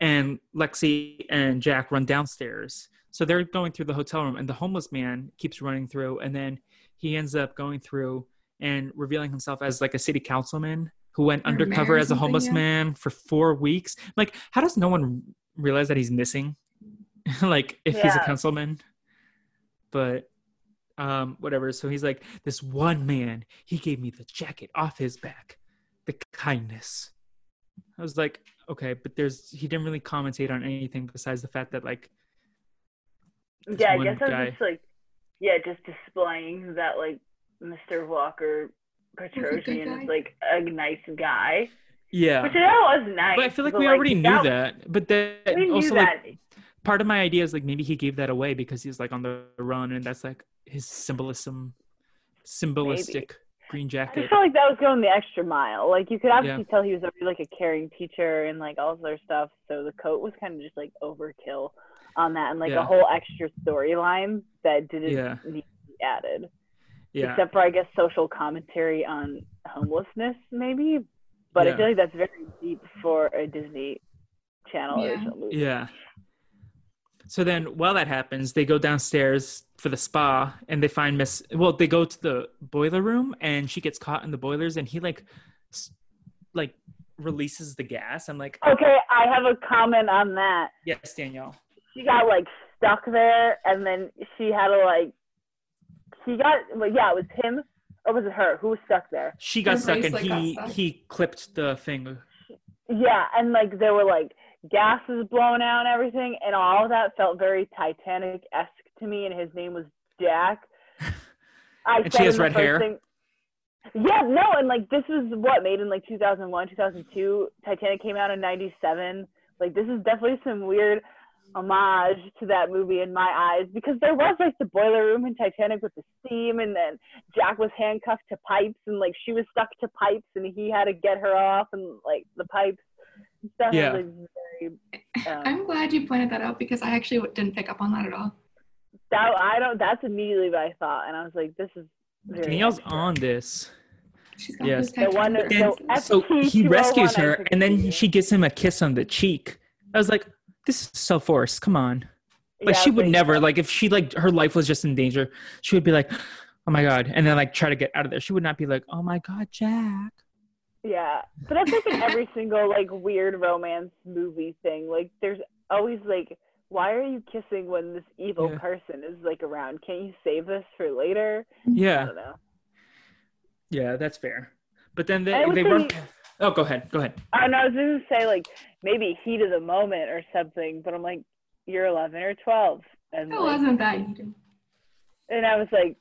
and Lexi and Jack run downstairs. So they're going through the hotel room, and the homeless man keeps running through, and then he ends up going through and revealing himself as like a city councilman who went Or undercover as a homeless yeah. man for four weeks. Like, how does no one realize that he's missing? like, if he's a councilman but um whatever so he's like this one man he gave me the jacket off his back the kindness i was like okay but there's he didn't really commentate on anything besides the fact that like yeah, I guess I was guy- just like, yeah, just displaying that like Mr. Walker a good Petrosian is like a nice guy. Yeah. Which that was nice. But I feel like we already knew that. that. But then We also that. like part of my idea is like maybe he gave that away because he's like on the run and that's like his symbolism symbolistic green I jacket. just felt like that was going the extra mile. Like you could obviously tell he was already like a caring teacher and like all this other stuff. So the coat was kind of just like overkill on that and like Yeah. a whole extra storyline that didn't Yeah. need to be added. Yeah. Except for I guess social commentary on homelessness maybe. But Yeah. I feel like that's very deep for a Disney Channel Yeah. original movie. Yeah. So then while that happens, they go downstairs for the spa and they find Miss well, they go to the boiler room and she gets caught in the boilers and he like like releases the gas. I'm like, Okay, I have a comment on that. yes, Danielle. she got like stuck there and then she had to like she got well, yeah it was him or was it her who was stuck there She got Her stuck and bracelet got he stuck. he clipped the thing. yeah and like there were like gases blown out and everything and all of that felt very titanic-esque to me and his name was jack I And she said has in the red first hair? thing- yeah no and like this was what made in like 2001 2002 titanic came out in 97 like this is definitely some weird homage to that movie in my eyes because there was like the boiler room in Titanic with the steam and then Jack was handcuffed to pipes and like she was stuck to pipes and he had to get her off and like the pipes and stuff Yeah. like, very um, I'm glad you pointed that out because I actually didn't pick up on that at all. that I don't that's immediately what I thought and I was like this is very Danielle's extra. on this. She's got Yes. those The one- Titanic so. So he rescues her and then she gives him a kiss on the cheek. I was like, this is so forced. Come on. Like Yeah, she would never like if she like her life was just in danger, she would be like, "Oh my god," and then like try to get out of there. She would not be like, "Oh my god, Jack." Yeah, but that's like in every single like weird romance movie thing. Like, there's always like, why are you kissing when this evil Yeah. person is like around? Can't you save this for later? I Yeah, don't know. yeah, that's fair. But then they they say- run. Oh, go ahead. Go ahead. I don't know. I was gonna say like maybe heat of the moment or something, but I'm like, you're 11 or 12, and It like, wasn't that heated. and I was like,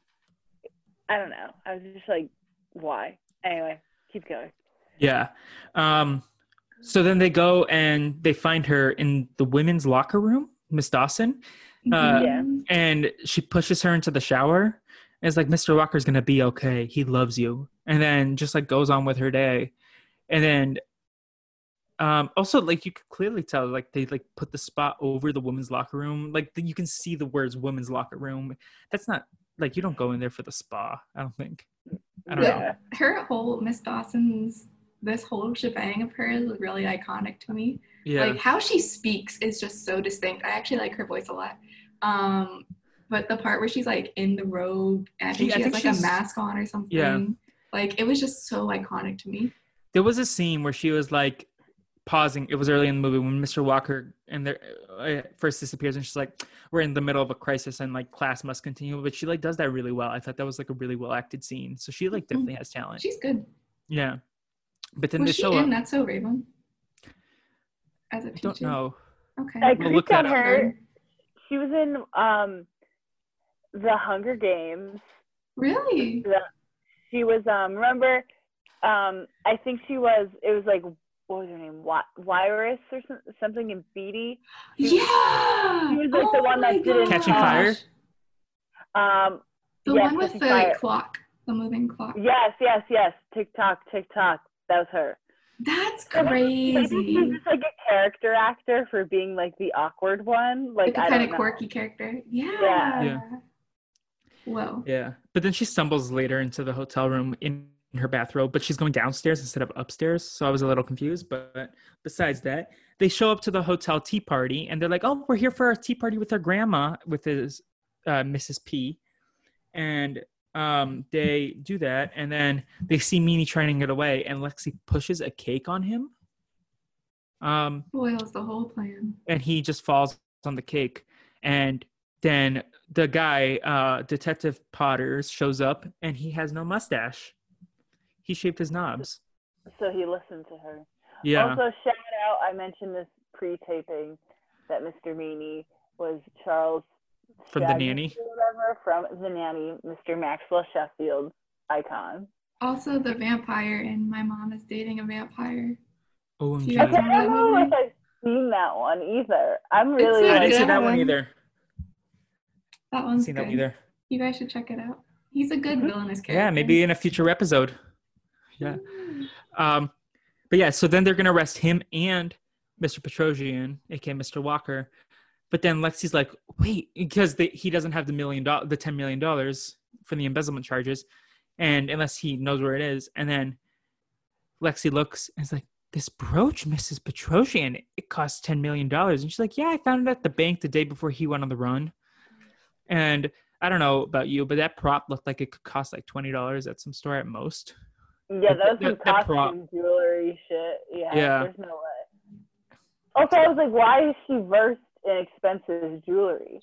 I don't know. I was just like, why? Anyway, keep going. Yeah. Um. So then they go and they find her in the women's locker room, Miss Dawson, Uh, Yeah. and she pushes her into the shower. And it's like Mr. Walker's gonna be okay. He loves you, and then just like goes on with her day, and then um also like you could clearly tell like they like put the spot over the women's locker room like you can see the words women's locker room that's not like you don't go in there for the spa i don't think i don't know Yeah. Her whole Miss Dawson's this whole shebang of hers was really iconic to me. yeah Like how she speaks is just so distinct. I actually like her voice a lot. Um, but the part where she's like in the robe and She- she has like a mask on or something. Yeah. Like it was just so iconic to me. There was a scene where she was like pausing it was early in the movie when mr walker and there uh, first disappears and she's like we're in the middle of a crisis and like class must continue but she like does that really well i thought that was like a really well acted scene so she like definitely has talent She's good. yeah but then Was they she show in up That's So Raven? As a teacher? don't know Okay. I We'll look clicked on that up. her. She was in um, the Hunger Games. Really? she was um remember um i think she was it was like what was her name Wi- Wiress or some, something in Beetee Yeah. She was, like, the one that didn't- Catching gosh. Fire? um The yes, one with the Fire. clock, the moving clock. yes yes yes tiktok tiktok that was her That's crazy. maybe she's just like a character actor for being like the awkward one like, Like a i kind don't of know quirky character. Yeah. Yeah. Yeah. Whoa. yeah but then she stumbles later into the hotel room in her bathrobe but she's going downstairs instead of upstairs. So i was a little confused but besides that they show up to the hotel tea party and they're like oh we're here for a tea party with our grandma with his uh, mrs p. And um, they do that and then they see Meanie trying to get away and lexi pushes a cake on him. Um, Boils the whole plan. and he just falls on the cake. And then the guy uh detective potters shows up and he has no mustache he shaved his knobs so he listened to her yeah Also, shout out, I mentioned this pre taping that Mr. Meany was Charles From The Nanny? whatever, from The Nanny, Mr. Maxwell Sheffield icon. Also, the vampire in My Mom is Dating a Vampire. OMG. Yeah. Okay, I that don't know if I've seen that one either. I'm really I didn't see that one either. That one's seen good. that either. You guys should check it out. He's a good Mhm. villainous character. Yeah, maybe in a future episode. Yeah. Um, but yeah, so then they're gonna arrest him and Mr. Petrosian, aka Mr. Walker. But then Lexi's like, wait, because they, he doesn't have the million dollars, the ten million dollars for the embezzlement charges, and unless he knows where it is, and then Lexi looks and is like, this brooch, Mrs. Petrosian, it costs ten million dollars, and she's like, yeah, I found it at the bank the day before he went on the run, and I don't know about you, but that prop looked like it could cost like twenty dollars at some store at most. Yeah, that was some that costume jewelry shit. Yeah, Yeah. there's no way. Also, I was like, why is she versed in expensive jewelry?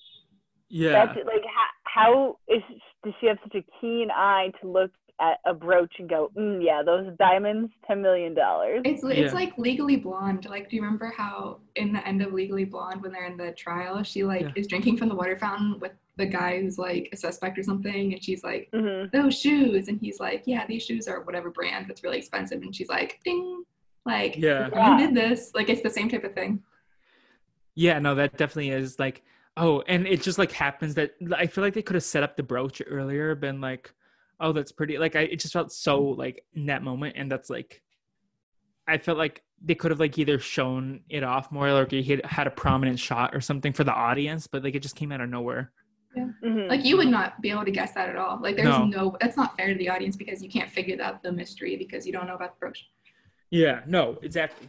Yeah. That's like how, how is does she have such a keen eye to look at a brooch and go, mm, yeah, those diamonds, ten million dollars. It's Yeah. it's like Legally Blonde. Like, do you remember how in the end of Legally Blonde, when they're in the trial, she like Yeah. is drinking from the water fountain with the guy who's like a suspect or something, and she's like, hmm "Those shoes," and he's like, "Yeah, these shoes are whatever brand that's really expensive," and she's like, "Ding." Like, Yeah. Yeah. you did this. Like, it's the same type of thing. Yeah, no, that definitely is like, oh, and it just like happens that I feel like they could have set up the brooch earlier, been like, oh, that's pretty. Like, I it just felt so like in that moment, and that's like, I felt like they could have like either shown it off more, or like he had, had a prominent shot or something for the audience, but like it just came out of nowhere. hmm Like, you would not be able to guess that at all. Like, there's No. no. That's not fair to the audience because you can't figure out the mystery because you don't know about the brooch. Yeah, no, exactly.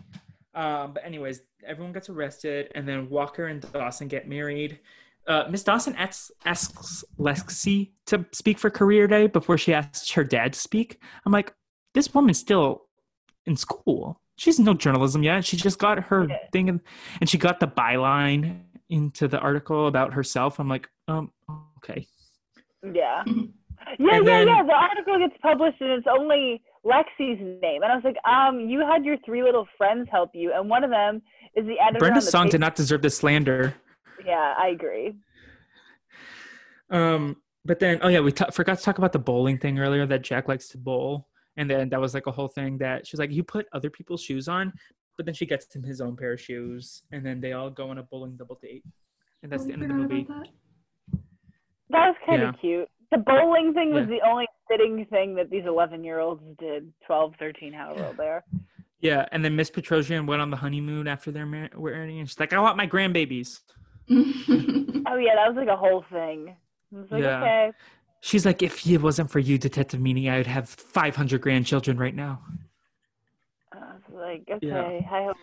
Um, but anyways, everyone gets arrested, and then Walker and Dawson get married. Uh, Miss Dawson asks, asks Lexi to speak for career day before she asks her dad to speak. I'm like, this woman's still in school. She's no journalism yet. She just got her Yeah. thing, in, and she got the byline into the article about herself. I'm like, um, okay. Yeah. Yeah, And yeah, then- yeah. The article gets published and it's only Lexi's name. And I was like, um, you had your three little friends help you, and one of them is the editor. Brenda the Song paper. did not deserve this slander. Yeah, I agree. Um, but then, oh yeah, we ta- forgot to talk about the bowling thing earlier. That Jack likes to bowl, and then that was like a whole thing that she's like, you put other people's shoes on, but then she gets him his own pair of shoes, and then they all go on a bowling double date, and that's Oh, the end of the movie. that. That was kind Yeah. of cute. The bowling thing was Yeah. the only fitting thing that these 11 year olds did, 12, 13, however old they are. Yeah, and then Miss Petrosian went on the honeymoon after their marriage, and she's like, I want my grandbabies. Oh, yeah, that was like a whole thing. I was like, Yeah. okay. She's like, if it wasn't for you, Detective Meany, I would have 500 grandchildren right now. I was like, okay. Yeah. I hope.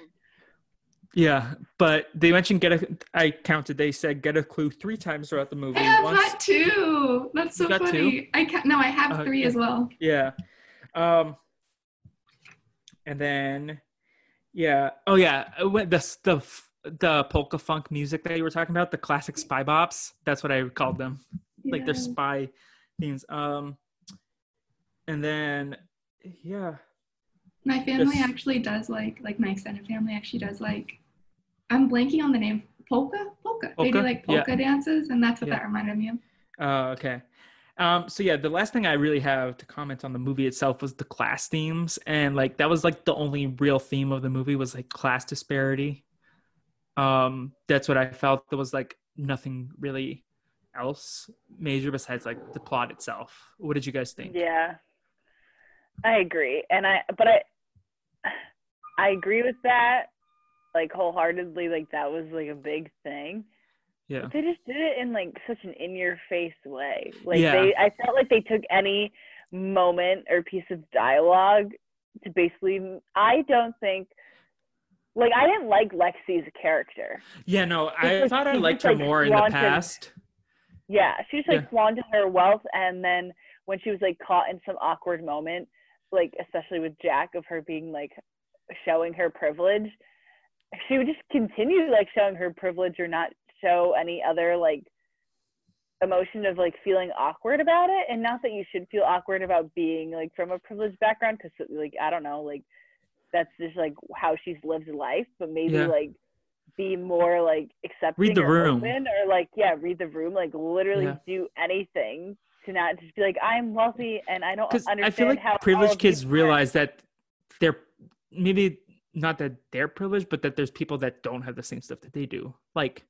Yeah, but they mentioned get a. I counted. They said get a clue three times throughout the movie. I have Once- that too. That's so You got funny. I ca- no, I have Uh, three yeah. as well. Yeah. Um. And then, yeah. Oh yeah. uh, when The the the polka funk music that you were talking about, the classic spy bops. That's what I called them. Like they're spy themes. Um. And then, yeah. My family actually does like like my extended family actually does like I'm blanking on the name polka polka. They do Polka? like Yeah. polka dances, and that's what Yeah. that reminded me of. Uh, okay. Um, so yeah, the last thing I really have to comment on the movie itself was the class themes, and like that was like the only real theme of the movie was like class disparity. Um, that's what I felt. There was like nothing really else major besides like the plot itself. What did you guys think? Yeah. I agree. And I, but I, I agree with that, like wholeheartedly. Like that was like a big thing. Yeah. But they just did it in like such an in-your-face way. Like Yeah. they, I felt like they took any moment or piece of dialogue to basically. I don't think, like, I didn't like Lexi's character. Yeah. No, I like thought I liked just, her like, more in the past. Yeah, she just like Yeah. flaunted her wealth, and then when she was like caught in some awkward moment, like especially with Jack, of her being like showing her privilege, she would just continue like showing her privilege or not show any other like emotion of like feeling awkward about it. And not that you should feel awkward about being like from a privileged background, because like I don't know, like that's just like how she's lived life, but maybe Yeah. like be more like accepting read the or room. or like yeah read the room like literally Yeah. do anything to not just be like i'm wealthy and i don't understand I feel like how privileged kids realize that they're maybe not that they're privileged, but that there's people that don't have the same stuff that they do. Like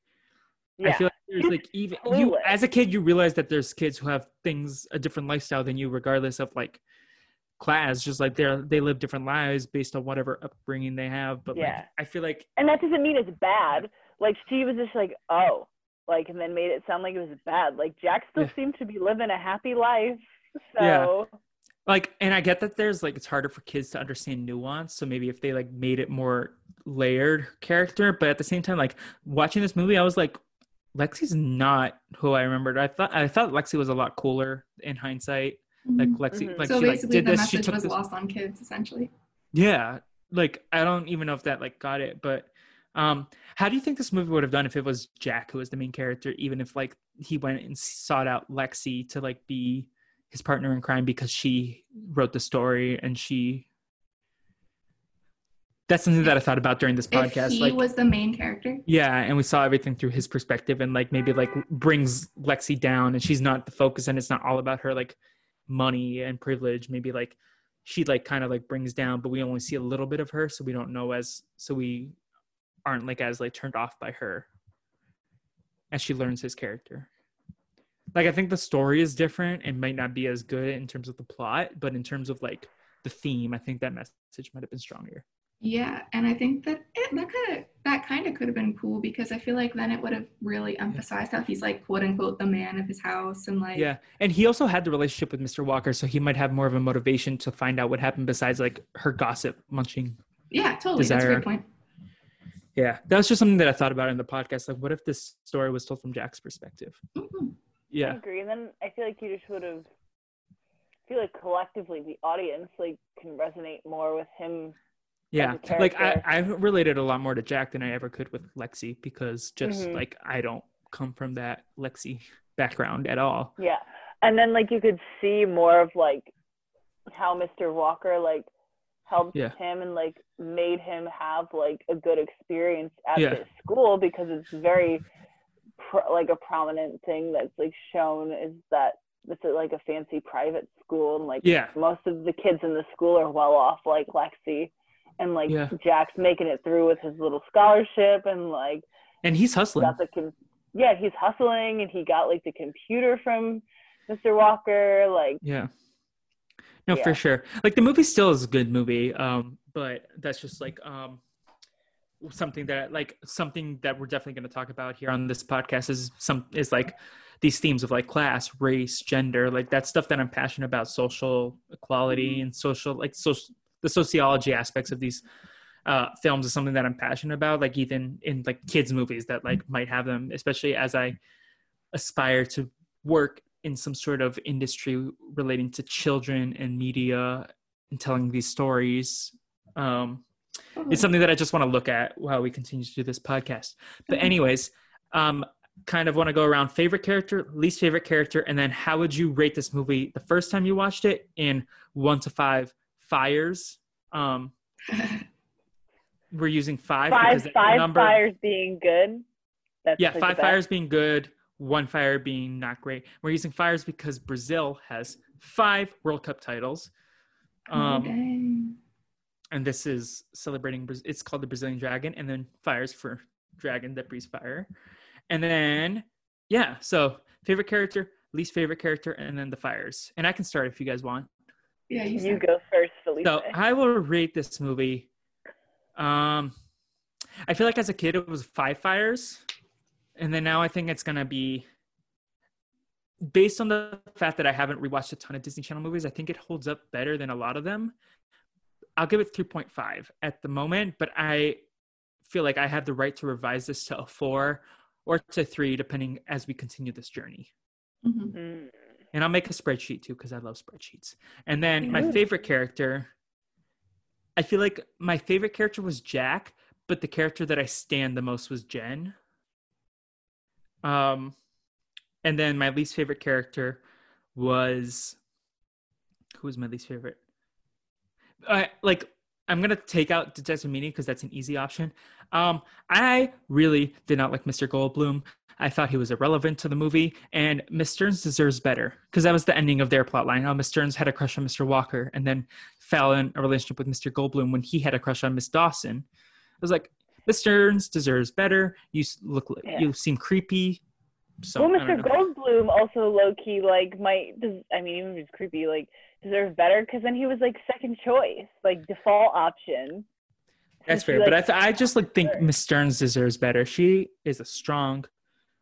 Yeah. I feel like there's like even you as a kid you realize that there's kids who have things a different lifestyle than you, regardless of like class. Just like they're they live different lives based on whatever upbringing they have. But Yeah. like I feel like and that doesn't mean it's bad. Like she was just like, oh, like, and then made it sound like it was bad. Like Jack still seemed to be living a happy life. So Yeah. like and I get that there's like it's harder for kids to understand nuance. So maybe if they like made it more layered character, but at the same time, like watching this movie, I was like, Lexi's not who I remembered. I thought I thought Lexi was a lot cooler in hindsight. Like Mhm. Lexi, Mhm. like so she like did the this. She message took was this. lost on kids, essentially. Yeah, like I don't even know if that like got it, but um, how do you think this movie would have done if it was Jack who was the main character, even if like he went and sought out Lexi to like be his partner in crime because she wrote the story and she. That's something that I thought about during this podcast. If he like, was the main character, yeah, and we saw everything through his perspective, and like maybe like brings Lexi down, and she's not the focus, and it's not all about her like money and privilege. Maybe like she like kind of like brings down, but we only see a little bit of her, so we don't know as so we aren't like as like turned off by her as she learns his character. Like I think the story is different and might not be as good in terms of the plot, but in terms of like the theme, I think that message might have been stronger. Yeah, and I think that it, that kind of that kind of could have been cool because I feel like then it would have really emphasized how he's like quote unquote the man of his house and like Yeah, and he also had the relationship with Mr. Walker, so he might have more of a motivation to find out what happened besides like her gossip munching. yeah, totally. That's a Desire. point. Yeah, that was just something that I thought about in the podcast. Like, what if this story was told from Jack's perspective? Mhm. I Yeah, agree. And then I feel like you just would have I feel like collectively the audience like can resonate more with him. Yeah. Like I. I related a lot more to Jack than I ever could with Lexi because just Mhm. like I don't come from that Lexi background at all. Yeah. And then like you could see more of like how Mr. Walker like helped Yeah. him and like made him have like a good experience at Yeah. his school because it's very like a prominent thing that's like shown is that it's like a fancy private school and like Yeah, most of the kids in the school are well off like Lexi and like Yeah. Jack's making it through with his little scholarship and like and he's hustling. com- yeah he's hustling and he got like the computer from Mr. Walker like Yeah. No, Yeah. for sure. Like the movie still is a good movie, um, but that's just like um something that like something that we're definitely going to talk about here on this podcast is some is like these themes of like class, race, gender, like that stuff that I'm passionate about, social equality and social like social the sociology aspects of these uh films is something that I'm passionate about like even in like kids movies that like might have them especially as I aspire to work in some sort of industry relating to children and media and telling these stories. Um, it's something that I just want to look at while we continue to do this podcast. But, anyways, um, kind of want to go around favorite character, least favorite character, and then how would you rate this movie the first time you watched it in one to five fires? Um, we're using five. five because five number- fires being good that's yeah, like, five fires being good, one fire being not great. We're using fires because Brazil has five World Cup titles. Um, dang. and this is celebrating, Braz- it's called the Brazilian Dragon, and then fires for dragon that breathes fire. And then, yeah, so favorite character, least favorite character, and then the fires. And I can start if you guys want. yeah, you, you go first Felipe So I will rate this movie. Um, I feel like as a kid it was five fires, and then now I think it's gonna be based on the fact that I haven't rewatched a ton of Disney Channel movies. I think it holds up better than a lot of them. I'll give it three point five at the moment, but I feel like I have the right to revise this to a four or to three, depending as we continue this journey. Mhm. Mm. And I'll make a spreadsheet too because I love spreadsheets. And then my favorite character, I feel like my favorite character was Jack, but the character that I stand the most was Jen. Um, and then my least favorite character was who was my least favorite? I like I'm gonna take out Detective Meany because that's an easy option. Um, I really did not like Mr. Goldblum. I thought he was irrelevant to the movie, and Miss Stearns deserves better because that was the ending of their plotline. How Miss Stearns had a crush on Mr. Walker, and then fell in a relationship with Mr. Goldblum when he had a crush on Miss Dawson. I was like, Miss Stearns deserves better. You look, Yeah. you seem creepy. So well, Mr. Goldblum also low key like might. I mean, even if he's creepy, like deserves better because then he was like second choice, like default option. That's fair, he, but I, th- I just like think Miss Stearns deserves better. She is a strong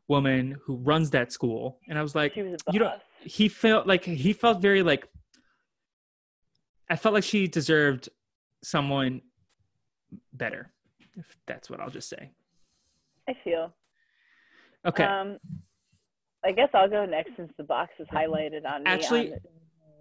woman who runs that school, and I was like, she was you don't. He felt like he felt very like. I felt like she deserved someone better. If that's what I'll just say. I feel. Okay, Um, I guess I'll go next since the box is highlighted on me. Actually, on-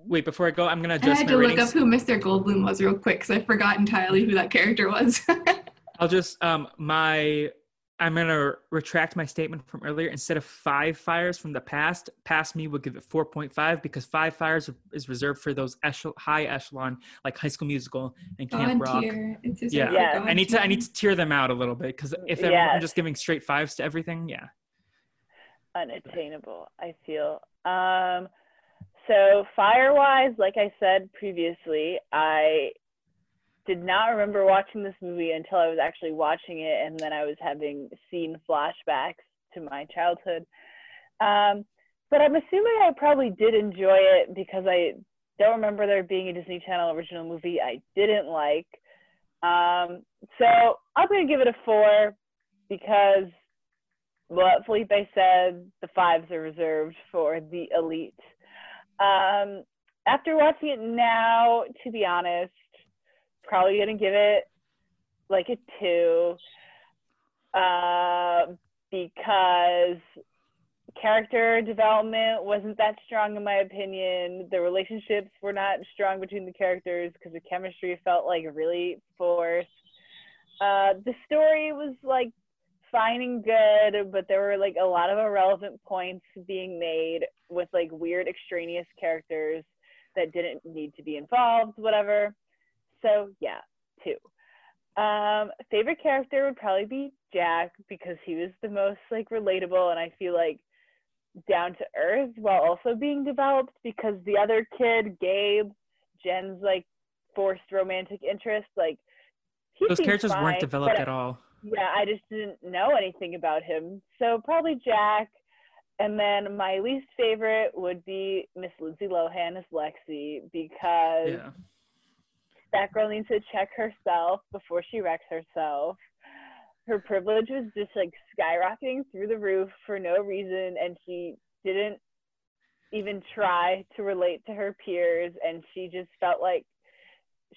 wait before I go, I'm gonna I had my to look ratings. up who Mr. Goldblum was real quick because I forgot entirely who that character was. I'll just um my I'm gonna retract my statement from earlier. Instead of five fires from the past, past me would give it 4.5 because five fires is reserved for those echel- high echelon like High School Musical and Camp God Rock. It's just Yeah. Yes. I need to I need to tear them out a little bit because if everyone- I'm just giving straight fives to everything, yeah. unattainable i feel um so Firewise, like i said previously i did not remember watching this movie until i was actually watching it and then i was having seen flashbacks to my childhood um but i'm assuming i probably did enjoy it because i don't remember there being a disney channel original movie i didn't like um so i'm going to give it a four because what Felipe said, the fives are reserved for the elite. Um, after watching it now, to be honest, probably gonna give it like a two, uh, because character development wasn't that strong in my opinion. The relationships were not strong between the characters because the chemistry felt like really forced. Uh, the story was like fine and good, but there were like a lot of irrelevant points being made with like weird extraneous characters that didn't need to be involved, whatever. So yeah, two. Um, favorite character would probably be Jack because he was the most like relatable and I feel like down to earth while also being developed because the other kid, Gabe, Jen's like forced romantic interest, like he Those characters fine, weren't developed at all. Yeah, I just didn't know anything about him. So probably Jack. And then my least favorite would be Miss Lindsay Lohan as Lexi because Yeah. that girl needs to check herself before she wrecks herself. Her privilege was just like skyrocketing through the roof for no reason, and she didn't even try to relate to her peers, and she just felt like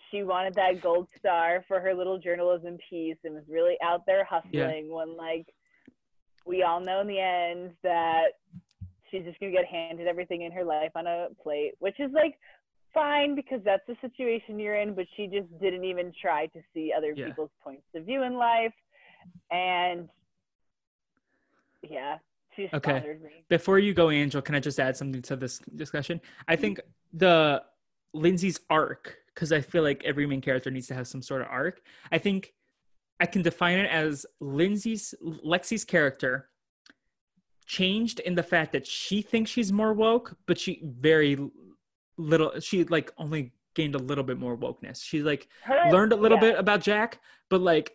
she wanted that gold star for her little journalism piece and was really out there hustling when like we all know in the end that she's just gonna get handed everything in her life on a plate, which is like fine because that's the situation you're in, but she just didn't even try to see other Yeah. people's points of view in life. And yeah, she Okay. me. Before you go, Angel, can I just add something to this discussion? I think the Lindsay's arc, because I feel like every main character needs to have some sort of arc. I think I can define it as Lindsay's Lexi's character changed in the fact that she thinks she's more woke, but she very little. She like only gained a little bit more wokeness. She like Her, learned a little yeah. bit about Jack, but like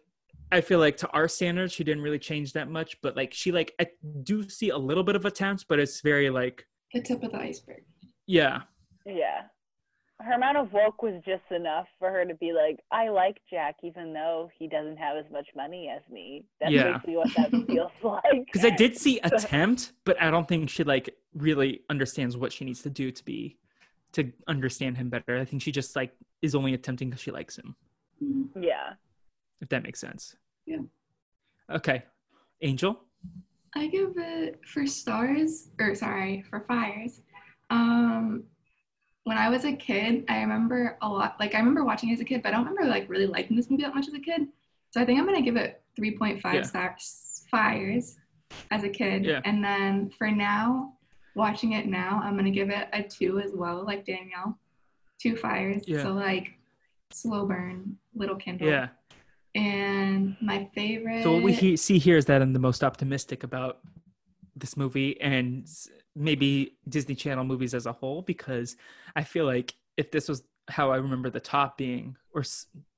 I feel like to our standards, she didn't really change that much. But like she like I do see a little bit of attempts, but it's very like the tip of the iceberg. yeah, Yeah. Her amount of woke was just enough for her to be like, I like Jack even though he doesn't have as much money as me. That's Yeah. basically what that feels like. because I did see attempt, but I don't think she like really understands what she needs to do to be to understand him better. I think she just like is only attempting because she likes him. Yeah. If that makes sense. Yeah. Okay, Angel. I give it for stars, or sorry, for fires. Um, when I was a kid, I remember a lot. Like I remember watching it as a kid, but I don't remember like really liking this movie that much as a kid. So I think I'm gonna give it 3.5 Yeah. stars fires as a kid. Yeah. And then for now, watching it now, I'm gonna give it a two as well, like Danielle. Two fires. Yeah. So like Slow Burn, Little Kindle. Yeah. And my favorite. So what we he- see here is that I'm the most optimistic about this movie and maybe Disney Channel movies as a whole because I feel like if this was how I remember the top being or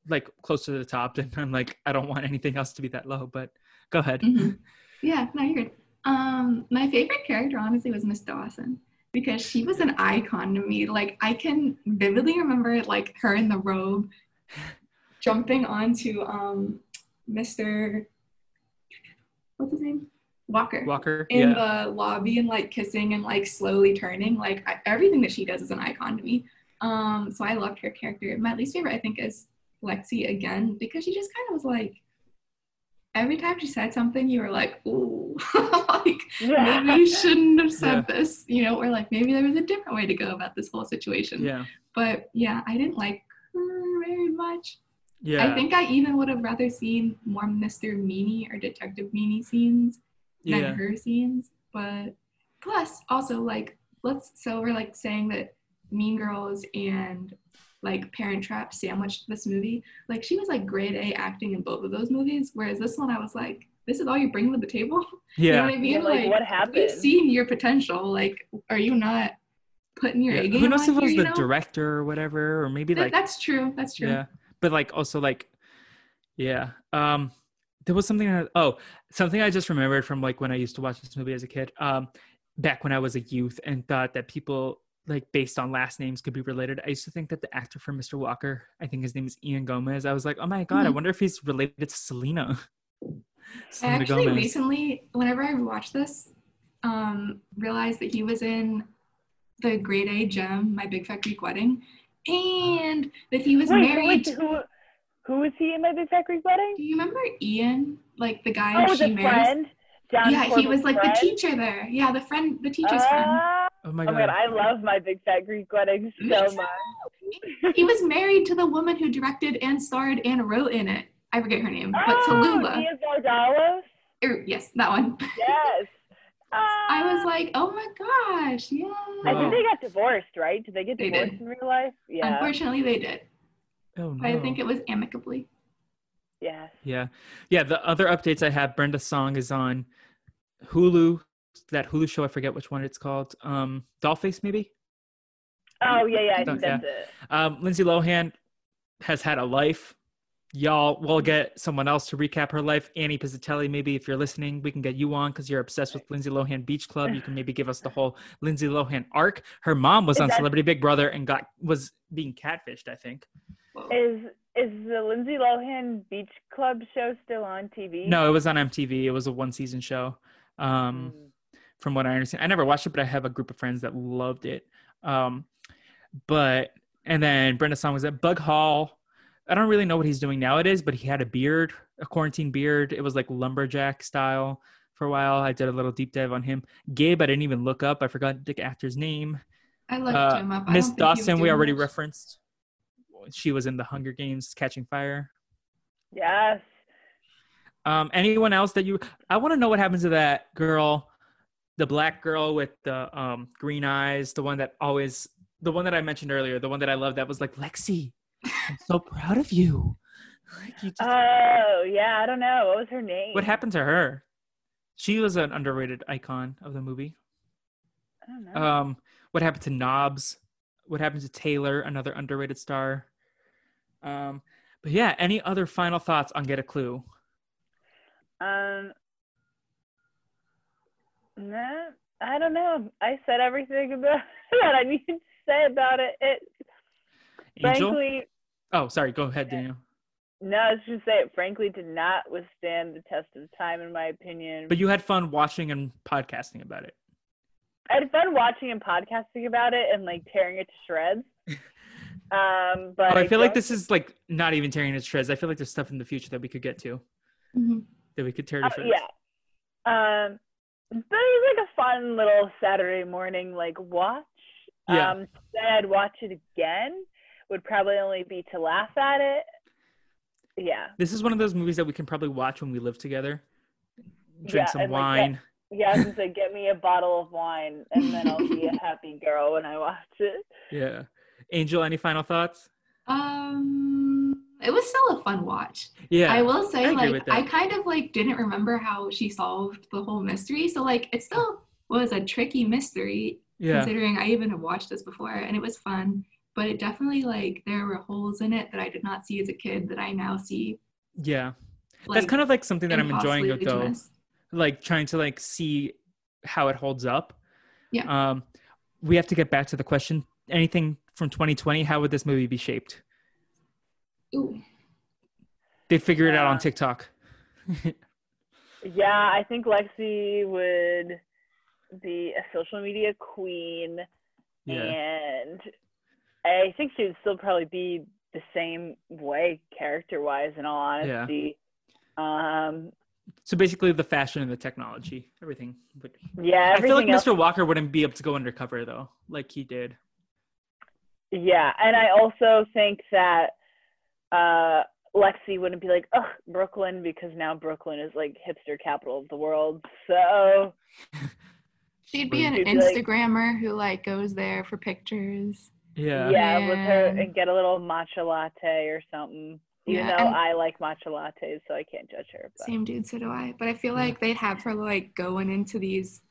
like close to the top, then I'm like I don't want anything else to be that low. But go ahead. Mhm. Yeah, no, you're good. Um, my favorite character honestly was Miss Dawson because she was an icon to me. Like I can vividly remember like her in the robe jumping onto um Mr. What's his name? Walker. Walker. In yeah. the lobby and like kissing and like slowly turning. Like I, everything that she does is an icon to me. Um, so I loved her character. My least favorite, I think, is Lexi again because she just kind of was like every time she said something, you were like, "Ooh, like Yeah. maybe you shouldn't have said Yeah. this," you know, or like maybe there was a different way to go about this whole situation. yeah. But yeah, I didn't like her very much. Yeah. I think I even would have rather seen more Mr. Meanie or Detective Meanie scenes than yeah. her scenes. But plus, also like let's so we're like saying that Mean Girls and like Parent Trap sandwiched this movie. Like she was like grade A acting in both of those movies, whereas this one I was like, this is all you bring to the table. You know Yeah. what I mean? Yeah, like, what happened? We've seen your potential. Like, are you not putting your Yeah. A game Who knows if it was the know? director or whatever, or maybe Th- like that's true. That's true. Yeah, but like also like, yeah. Um, there was something. I, oh, something I just remembered from like when I used to watch this movie as a kid. Um, back when I was a youth and thought that people like based on last names could be related. I used to think that the actor from Mr. Walker, I think his name is Ian Gomez. I was like, oh my god, I Mhm. wonder if he's related to Selena. I actually Gomez. recently, whenever I watched this, um, realized that he was in the grade A gem, My Big Fat Greek Wedding, and that he was Wait, married. who, was, who, who was he in my Big Fat Greek wedding? Do you remember Ian, like the guy Oh, she the marries? friend. John yeah, he was like friend? the teacher there. Yeah, the friend, the teacher's friend. Ah, Oh my oh god. my god, I love my Big Fat Greek wedding so too. much. He was married to the woman who directed and starred and wrote in it. I forget her name, but oh, Tallulah. Nia Vardalos? Er, yes, that one. Yes. I was like, oh my gosh, yeah. I think they got divorced, right? Did they get They divorced did. in real life? Yeah. Unfortunately, they did. Oh But I think it was amicably. Yes. Yeah. Yeah. The other updates I have, Brenda Song is on Hulu, that Hulu show. I forget which one it's called. Um, Dollface, maybe? Oh yeah, yeah. I Don't- think that's it. Um, Lindsay Lohan has had a life. Y'all we'll get someone else to recap her life. Annie Pizzatelli, maybe if you're listening, we can get you on because you're obsessed with Lindsay Lohan Beach Club. You can maybe give us the whole Lindsay Lohan arc. Her mom was Is on that- Celebrity Big Brother and got was being catfished, I think. Whoa. Is is the Lindsay Lohan Beach Club show still on TV? No, it was on MTV. It was a one season show. Um, Mm. from what I understand. I never watched it, but I have a group of friends that loved it. Um, but and then Brenda Song was at Bug Hall. I don't really know what he's doing nowadays, but he had a beard, a quarantine beard. It was like lumberjack style for a while. I did a little deep dive on him. Gabe, I didn't even look up. I forgot the actor's name. I looked Uh, him up. Miss don't think he was Dawson, we already much. referenced. She was in the Hunger Games Catching Fire. Yes. Um, anyone else that you? I want to know what happens to that girl, the black girl with the um green eyes, the one that always, the one that I mentioned earlier, the one that I love. That was like Lexi. I'm so proud of you. Like, you just- Oh yeah, I don't know. What was her name? what happened to her? She was an underrated icon of the movie. I don't know. Um, what happened to Knobs? What happened to Taylor, another underrated star? Um, but yeah, any other final thoughts on Get a Clue? Um, no, I don't know. I said everything about that I need to say about it. It Angel? frankly, Oh, sorry. Go ahead, Daniel. no, I was just say it. Frankly, did not withstand the test of time, in my opinion. But you had fun watching and podcasting about it. I had fun watching and podcasting about it and like tearing it to shreds. Um, but But I feel like this is like not even tearing it to shreds. I feel like there's stuff in the future that we could get to Mhm. that we could tear to Uh, shreds. yeah. Um, but it was like a fun little Saturday morning like watch. Yeah. Um, said I'd watch it again. Would probably only be to laugh at it. Yeah. This is one of those movies that we can probably watch when we live together. Drink Yeah, some and, like, wine. Yeah, I was gonna say, get me a bottle of wine, and then I'll be a happy girl when I watch it. yeah. Angel, any final thoughts? Um, it was still a fun watch. Yeah. I will say, I like. I kind of like didn't remember how she solved the whole mystery. So like, it still was a tricky mystery, yeah. considering I even have watched this before, and it was fun. But it definitely like there were holes in it that I did not see as a kid that I now see. Yeah. Like, That's kind of like something that I'm enjoying impossibly though. miss. Like trying to like see how it holds up. Yeah. Um we have to get back to the question. Anything from 2020, how would this movie be shaped? Ooh, They figure it out on TikTok. Yeah, I think Lexi would be a social media queen, yeah. and I think she would still probably be the same way character-wise. In all honesty. Yeah. honesty, um, So basically the fashion and the technology, everything. But yeah, I feel like else Mr. Walker wouldn't be able to go undercover though, like he did. Yeah, and I also think that uh, Lexy wouldn't be like, "Ugh, Brooklyn," because now Brooklyn is like hipster capital of the world. So she'd be an She'd be like- Instagrammer who like goes there for pictures. Yeah. yeah, with her Man. and get a little matcha latte or something. Even Yeah, though I like matcha lattes, so I can't judge her. But. Same dude, so do I. But I feel like they'd have her like going into these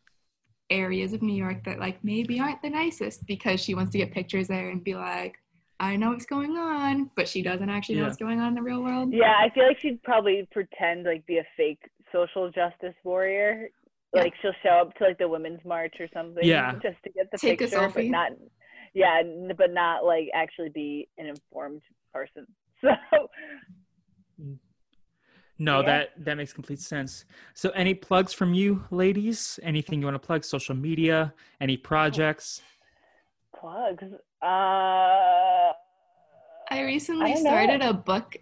areas of New York that like maybe aren't the nicest because she wants to get pictures there and be like, I know what's going on, but she doesn't actually know what's going on in the real world. Yeah, I feel like she'd probably pretend like be a fake social justice warrior. Yeah. Like she'll show up to like the women's march or something. Yeah. Just to get the Take a picture, but not. Yeah, but not like actually be an informed person. So No, Yeah. that that makes complete sense. So any plugs from you ladies? Anything you want to plug? Social media, any projects? plugs. Uh. I recently I don't know. started a book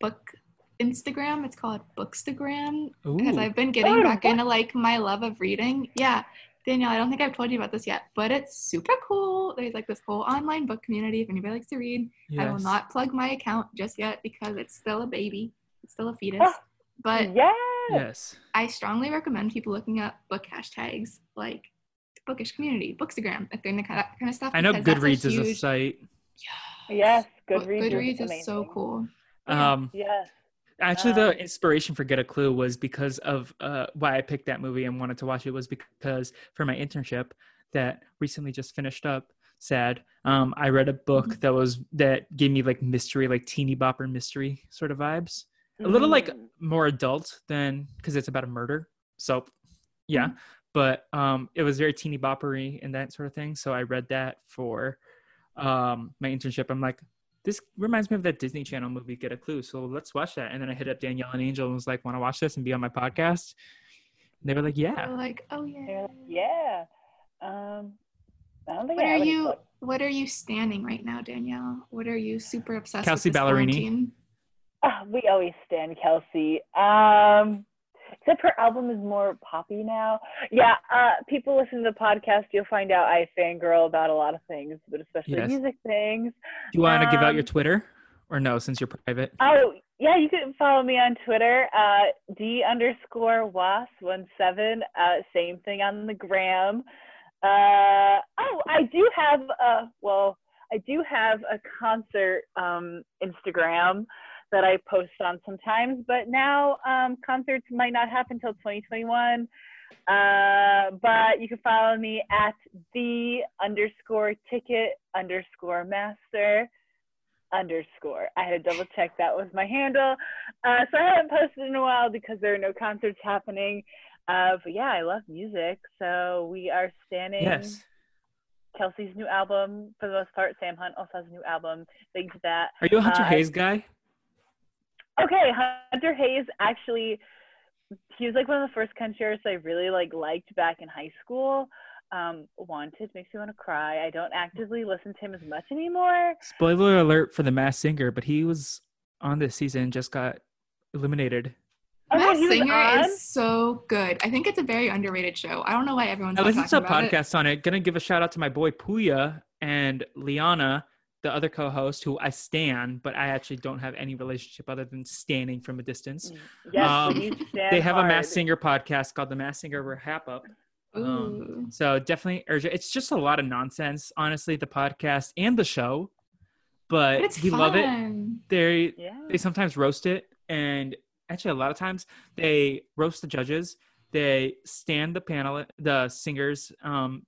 book Instagram. It's called Bookstagram because I've been getting Oh, back what? into like my love of reading. Yeah. Danielle, I don't think I've told you about this yet, but it's super cool. There's like this whole online book community if anybody likes to read. I will not plug my account just yet because it's still a baby. It's still a fetus. Ah, But yeah. Yes. I strongly recommend people looking up book hashtags like bookish community, Bookstagram, if they're into kind of, kind of stuff. I know because that's Goodreads is a huge- site. Yes. Book- Goodreads. Goodreads is, is so cool. Um Yes. Actually, the Um, inspiration for Get a Clue was because of uh, why I picked that movie and wanted to watch it was because for my internship that recently just finished up. Sad. Um, I read a book Mhm. that was that gave me like mystery, like teeny bopper mystery sort of vibes. A little like Mm. more adult than because it's about a murder. So, yeah. Mhm. But um, it was very teeny boppery and that sort of thing. So I read that for um my internship. I'm like, this reminds me of that Disney Channel movie, Get a Clue. So let's watch that. And then I hit up Danielle and Angel and was like, want to watch this and be on my podcast? And they were like, yeah. They're like, oh yeah. like, yeah. Um. I don't think What I are you? plugs. What are you standing right now, Danielle? What are you super obsessed Kelsey with? Ballerini. quarantine? Ah, we always stand Kelsey. Um, except her album is more poppy now. Yeah, uh, people listen to the podcast, you'll find out I fangirl about a lot of things, but especially Yes. music things. Do you want to give out your Um, Twitter or no, since you're private? Oh, yeah, you can follow me on Twitter, uh, D underscore was one seven. Uh, same thing on the gram. Uh, oh, I do have a well, I do have a concert um, Instagram that I post on sometimes, but now um, concerts might not happen until 2021. Uh, but you can follow me at the underscore ticket underscore master underscore. I had to double check that was my handle. Uh, so I haven't posted in a while because there are no concerts happening. Uh, but yeah, I love music. So we are standing Yes. Kelsey's new album for the most part. Sam Hunt also has a new album. Thanks to that. Are you a Hunter uh, Hayes guy? Okay, Hunter Hayes actually he was like one of the first country artists I really like liked back in high school. Um, Wanted makes me want to cry. I don't actively listen to him as much anymore. Spoiler alert for the Masked Singer, but he was on this season, just got eliminated. Oh, yeah, Masked Singer on? is so good. I think it's a very underrated show. I don't know why everyone's I not listened to a talking about it. on it. Gonna give a shout out to my boy Puya and Liana, the other co-host, who I stan, but I actually don't have any relationship other than standing from a distance. Yes, Um, but They have a. Masked Singer podcast called the Masked Singer Wrap Up. Um, so definitely urge it. It's just a lot of nonsense, honestly, the podcast and the show. But, But it's we love it. they Yeah. they sometimes roast it and actually a lot of times they roast the judges they stand the panel the singers um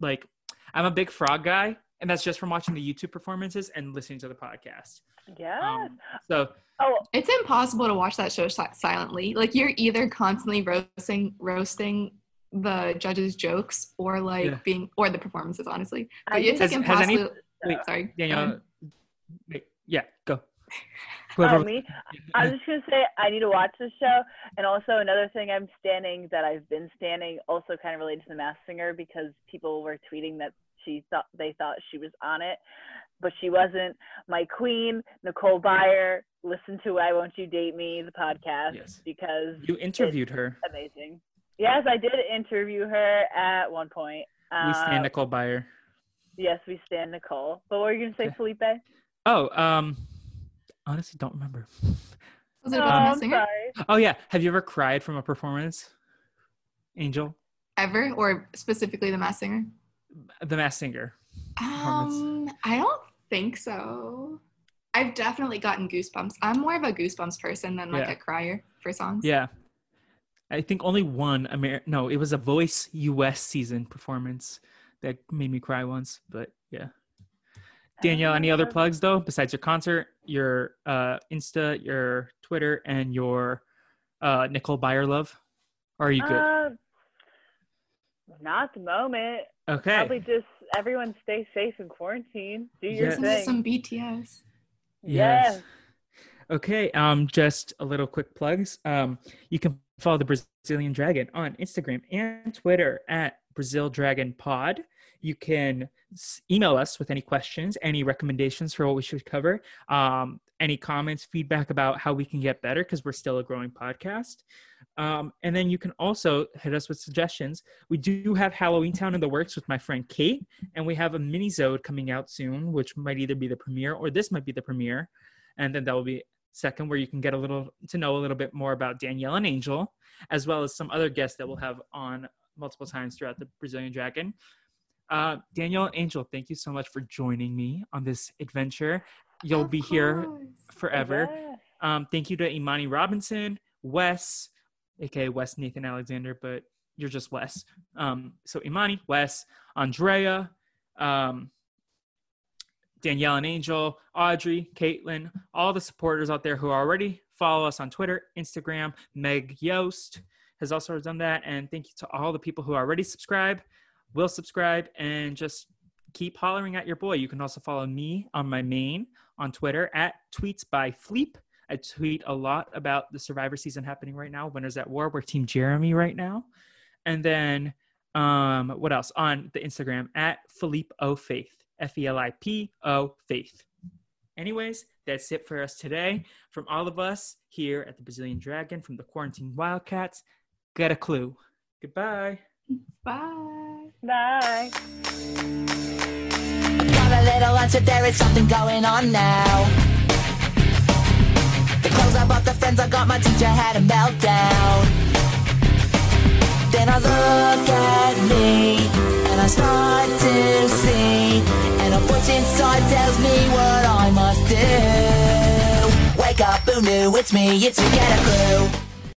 like i'm a big frog guy and that's just from watching the youtube performances and listening to the podcast Yeah. um so oh, It's impossible to watch that show si- silently. Like you're either constantly roasting roasting the judges' jokes or like Yeah. being or the performances, honestly. But I it's Has- like has any- impossible. wait, Sorry. go danielle wait, yeah go oh, me? I was just gonna say I need to watch this show, and also another thing I'm standing that I've been standing, also kind of related to the Masked Singer because people were tweeting that she thought they thought she was on it, but she wasn't. My queen, Nicole Byer, listen to "Why Won't You Date Me" the podcast Yes. because you interviewed her amazing. Yes, I did interview her at one point. we stand Uh, nicole Byer. Yes, we stand Nicole. But what were you gonna say, Felipe? oh um honestly don't remember Was Oh, it about I'm Singer? sorry. oh yeah have you ever cried from a performance angel Ever or specifically the Masked Singer? The masked singer Um, I don't think so. I've definitely gotten goosebumps. I'm more of a goosebumps person than like Yeah. a crier for songs. Yeah. I think only one Amer no, it was a Voice US season performance that made me cry once, but yeah. Danielle, any other Uh, plugs though besides your concert, your uh Insta, your Twitter and your uh Nicole Byer love? Or are you good? Uh, not the moment. Okay. Probably just everyone stay safe in quarantine. Do your Yes. Listen to thing. some BTS. Yes. Okay, um, just a little quick plugs. Um, you can follow the Brazilian Dragon on Instagram and Twitter at Brazil Dragon Pod. You can email us with any questions, any recommendations for what we should cover, um, any comments, feedback about how we can get better because we're still a growing podcast. Um, and then you can also hit us with suggestions. We do have Halloweentown in the works with my friend Kate, and we have a minisode coming out soon, which might either be the premiere or this might be the premiere. And then that will be second where you can get a little to know a little bit more about Danielle and Angel, as well as some other guests that we'll have on multiple times throughout the Brazilian Dragon. Uh, Danielle and Angel, thank you so much for joining me on this adventure. You'll Of be here forever. Yes. Um, thank you to Imani Robinson, Wes, aka Wes Nathan Alexander, but you're just Wes. Um, so Imani, Wes, Andrea, um, Danielle and Angel, Audrey, Caitlin, all the supporters out there who already follow us on Twitter, Instagram. Meg Yost has also done that. And thank you to all the people who already subscribe, will subscribe, and just keep hollering at your boy. You can also follow me on my main on Twitter at tweets by Fleep. I tweet a lot about the Survivor season happening right now. Winners at War. We're Team Jeremy right now. And then um, what else? On the Instagram at Philippe O Faith. F E L I P O Faith. Anyways, that's it for us today. From all of us here at the Brazilian Dragon, from the Quarantine Wildcats, get a clue. Goodbye. Bye. Bye. Got a little lunch if there is something going on now. I bought, the friends I got, my teacher had a meltdown. Then I look at me and I start to see, and a voice inside tells me what I must do. Wake up, who knew? It's me, it's you, get a clue.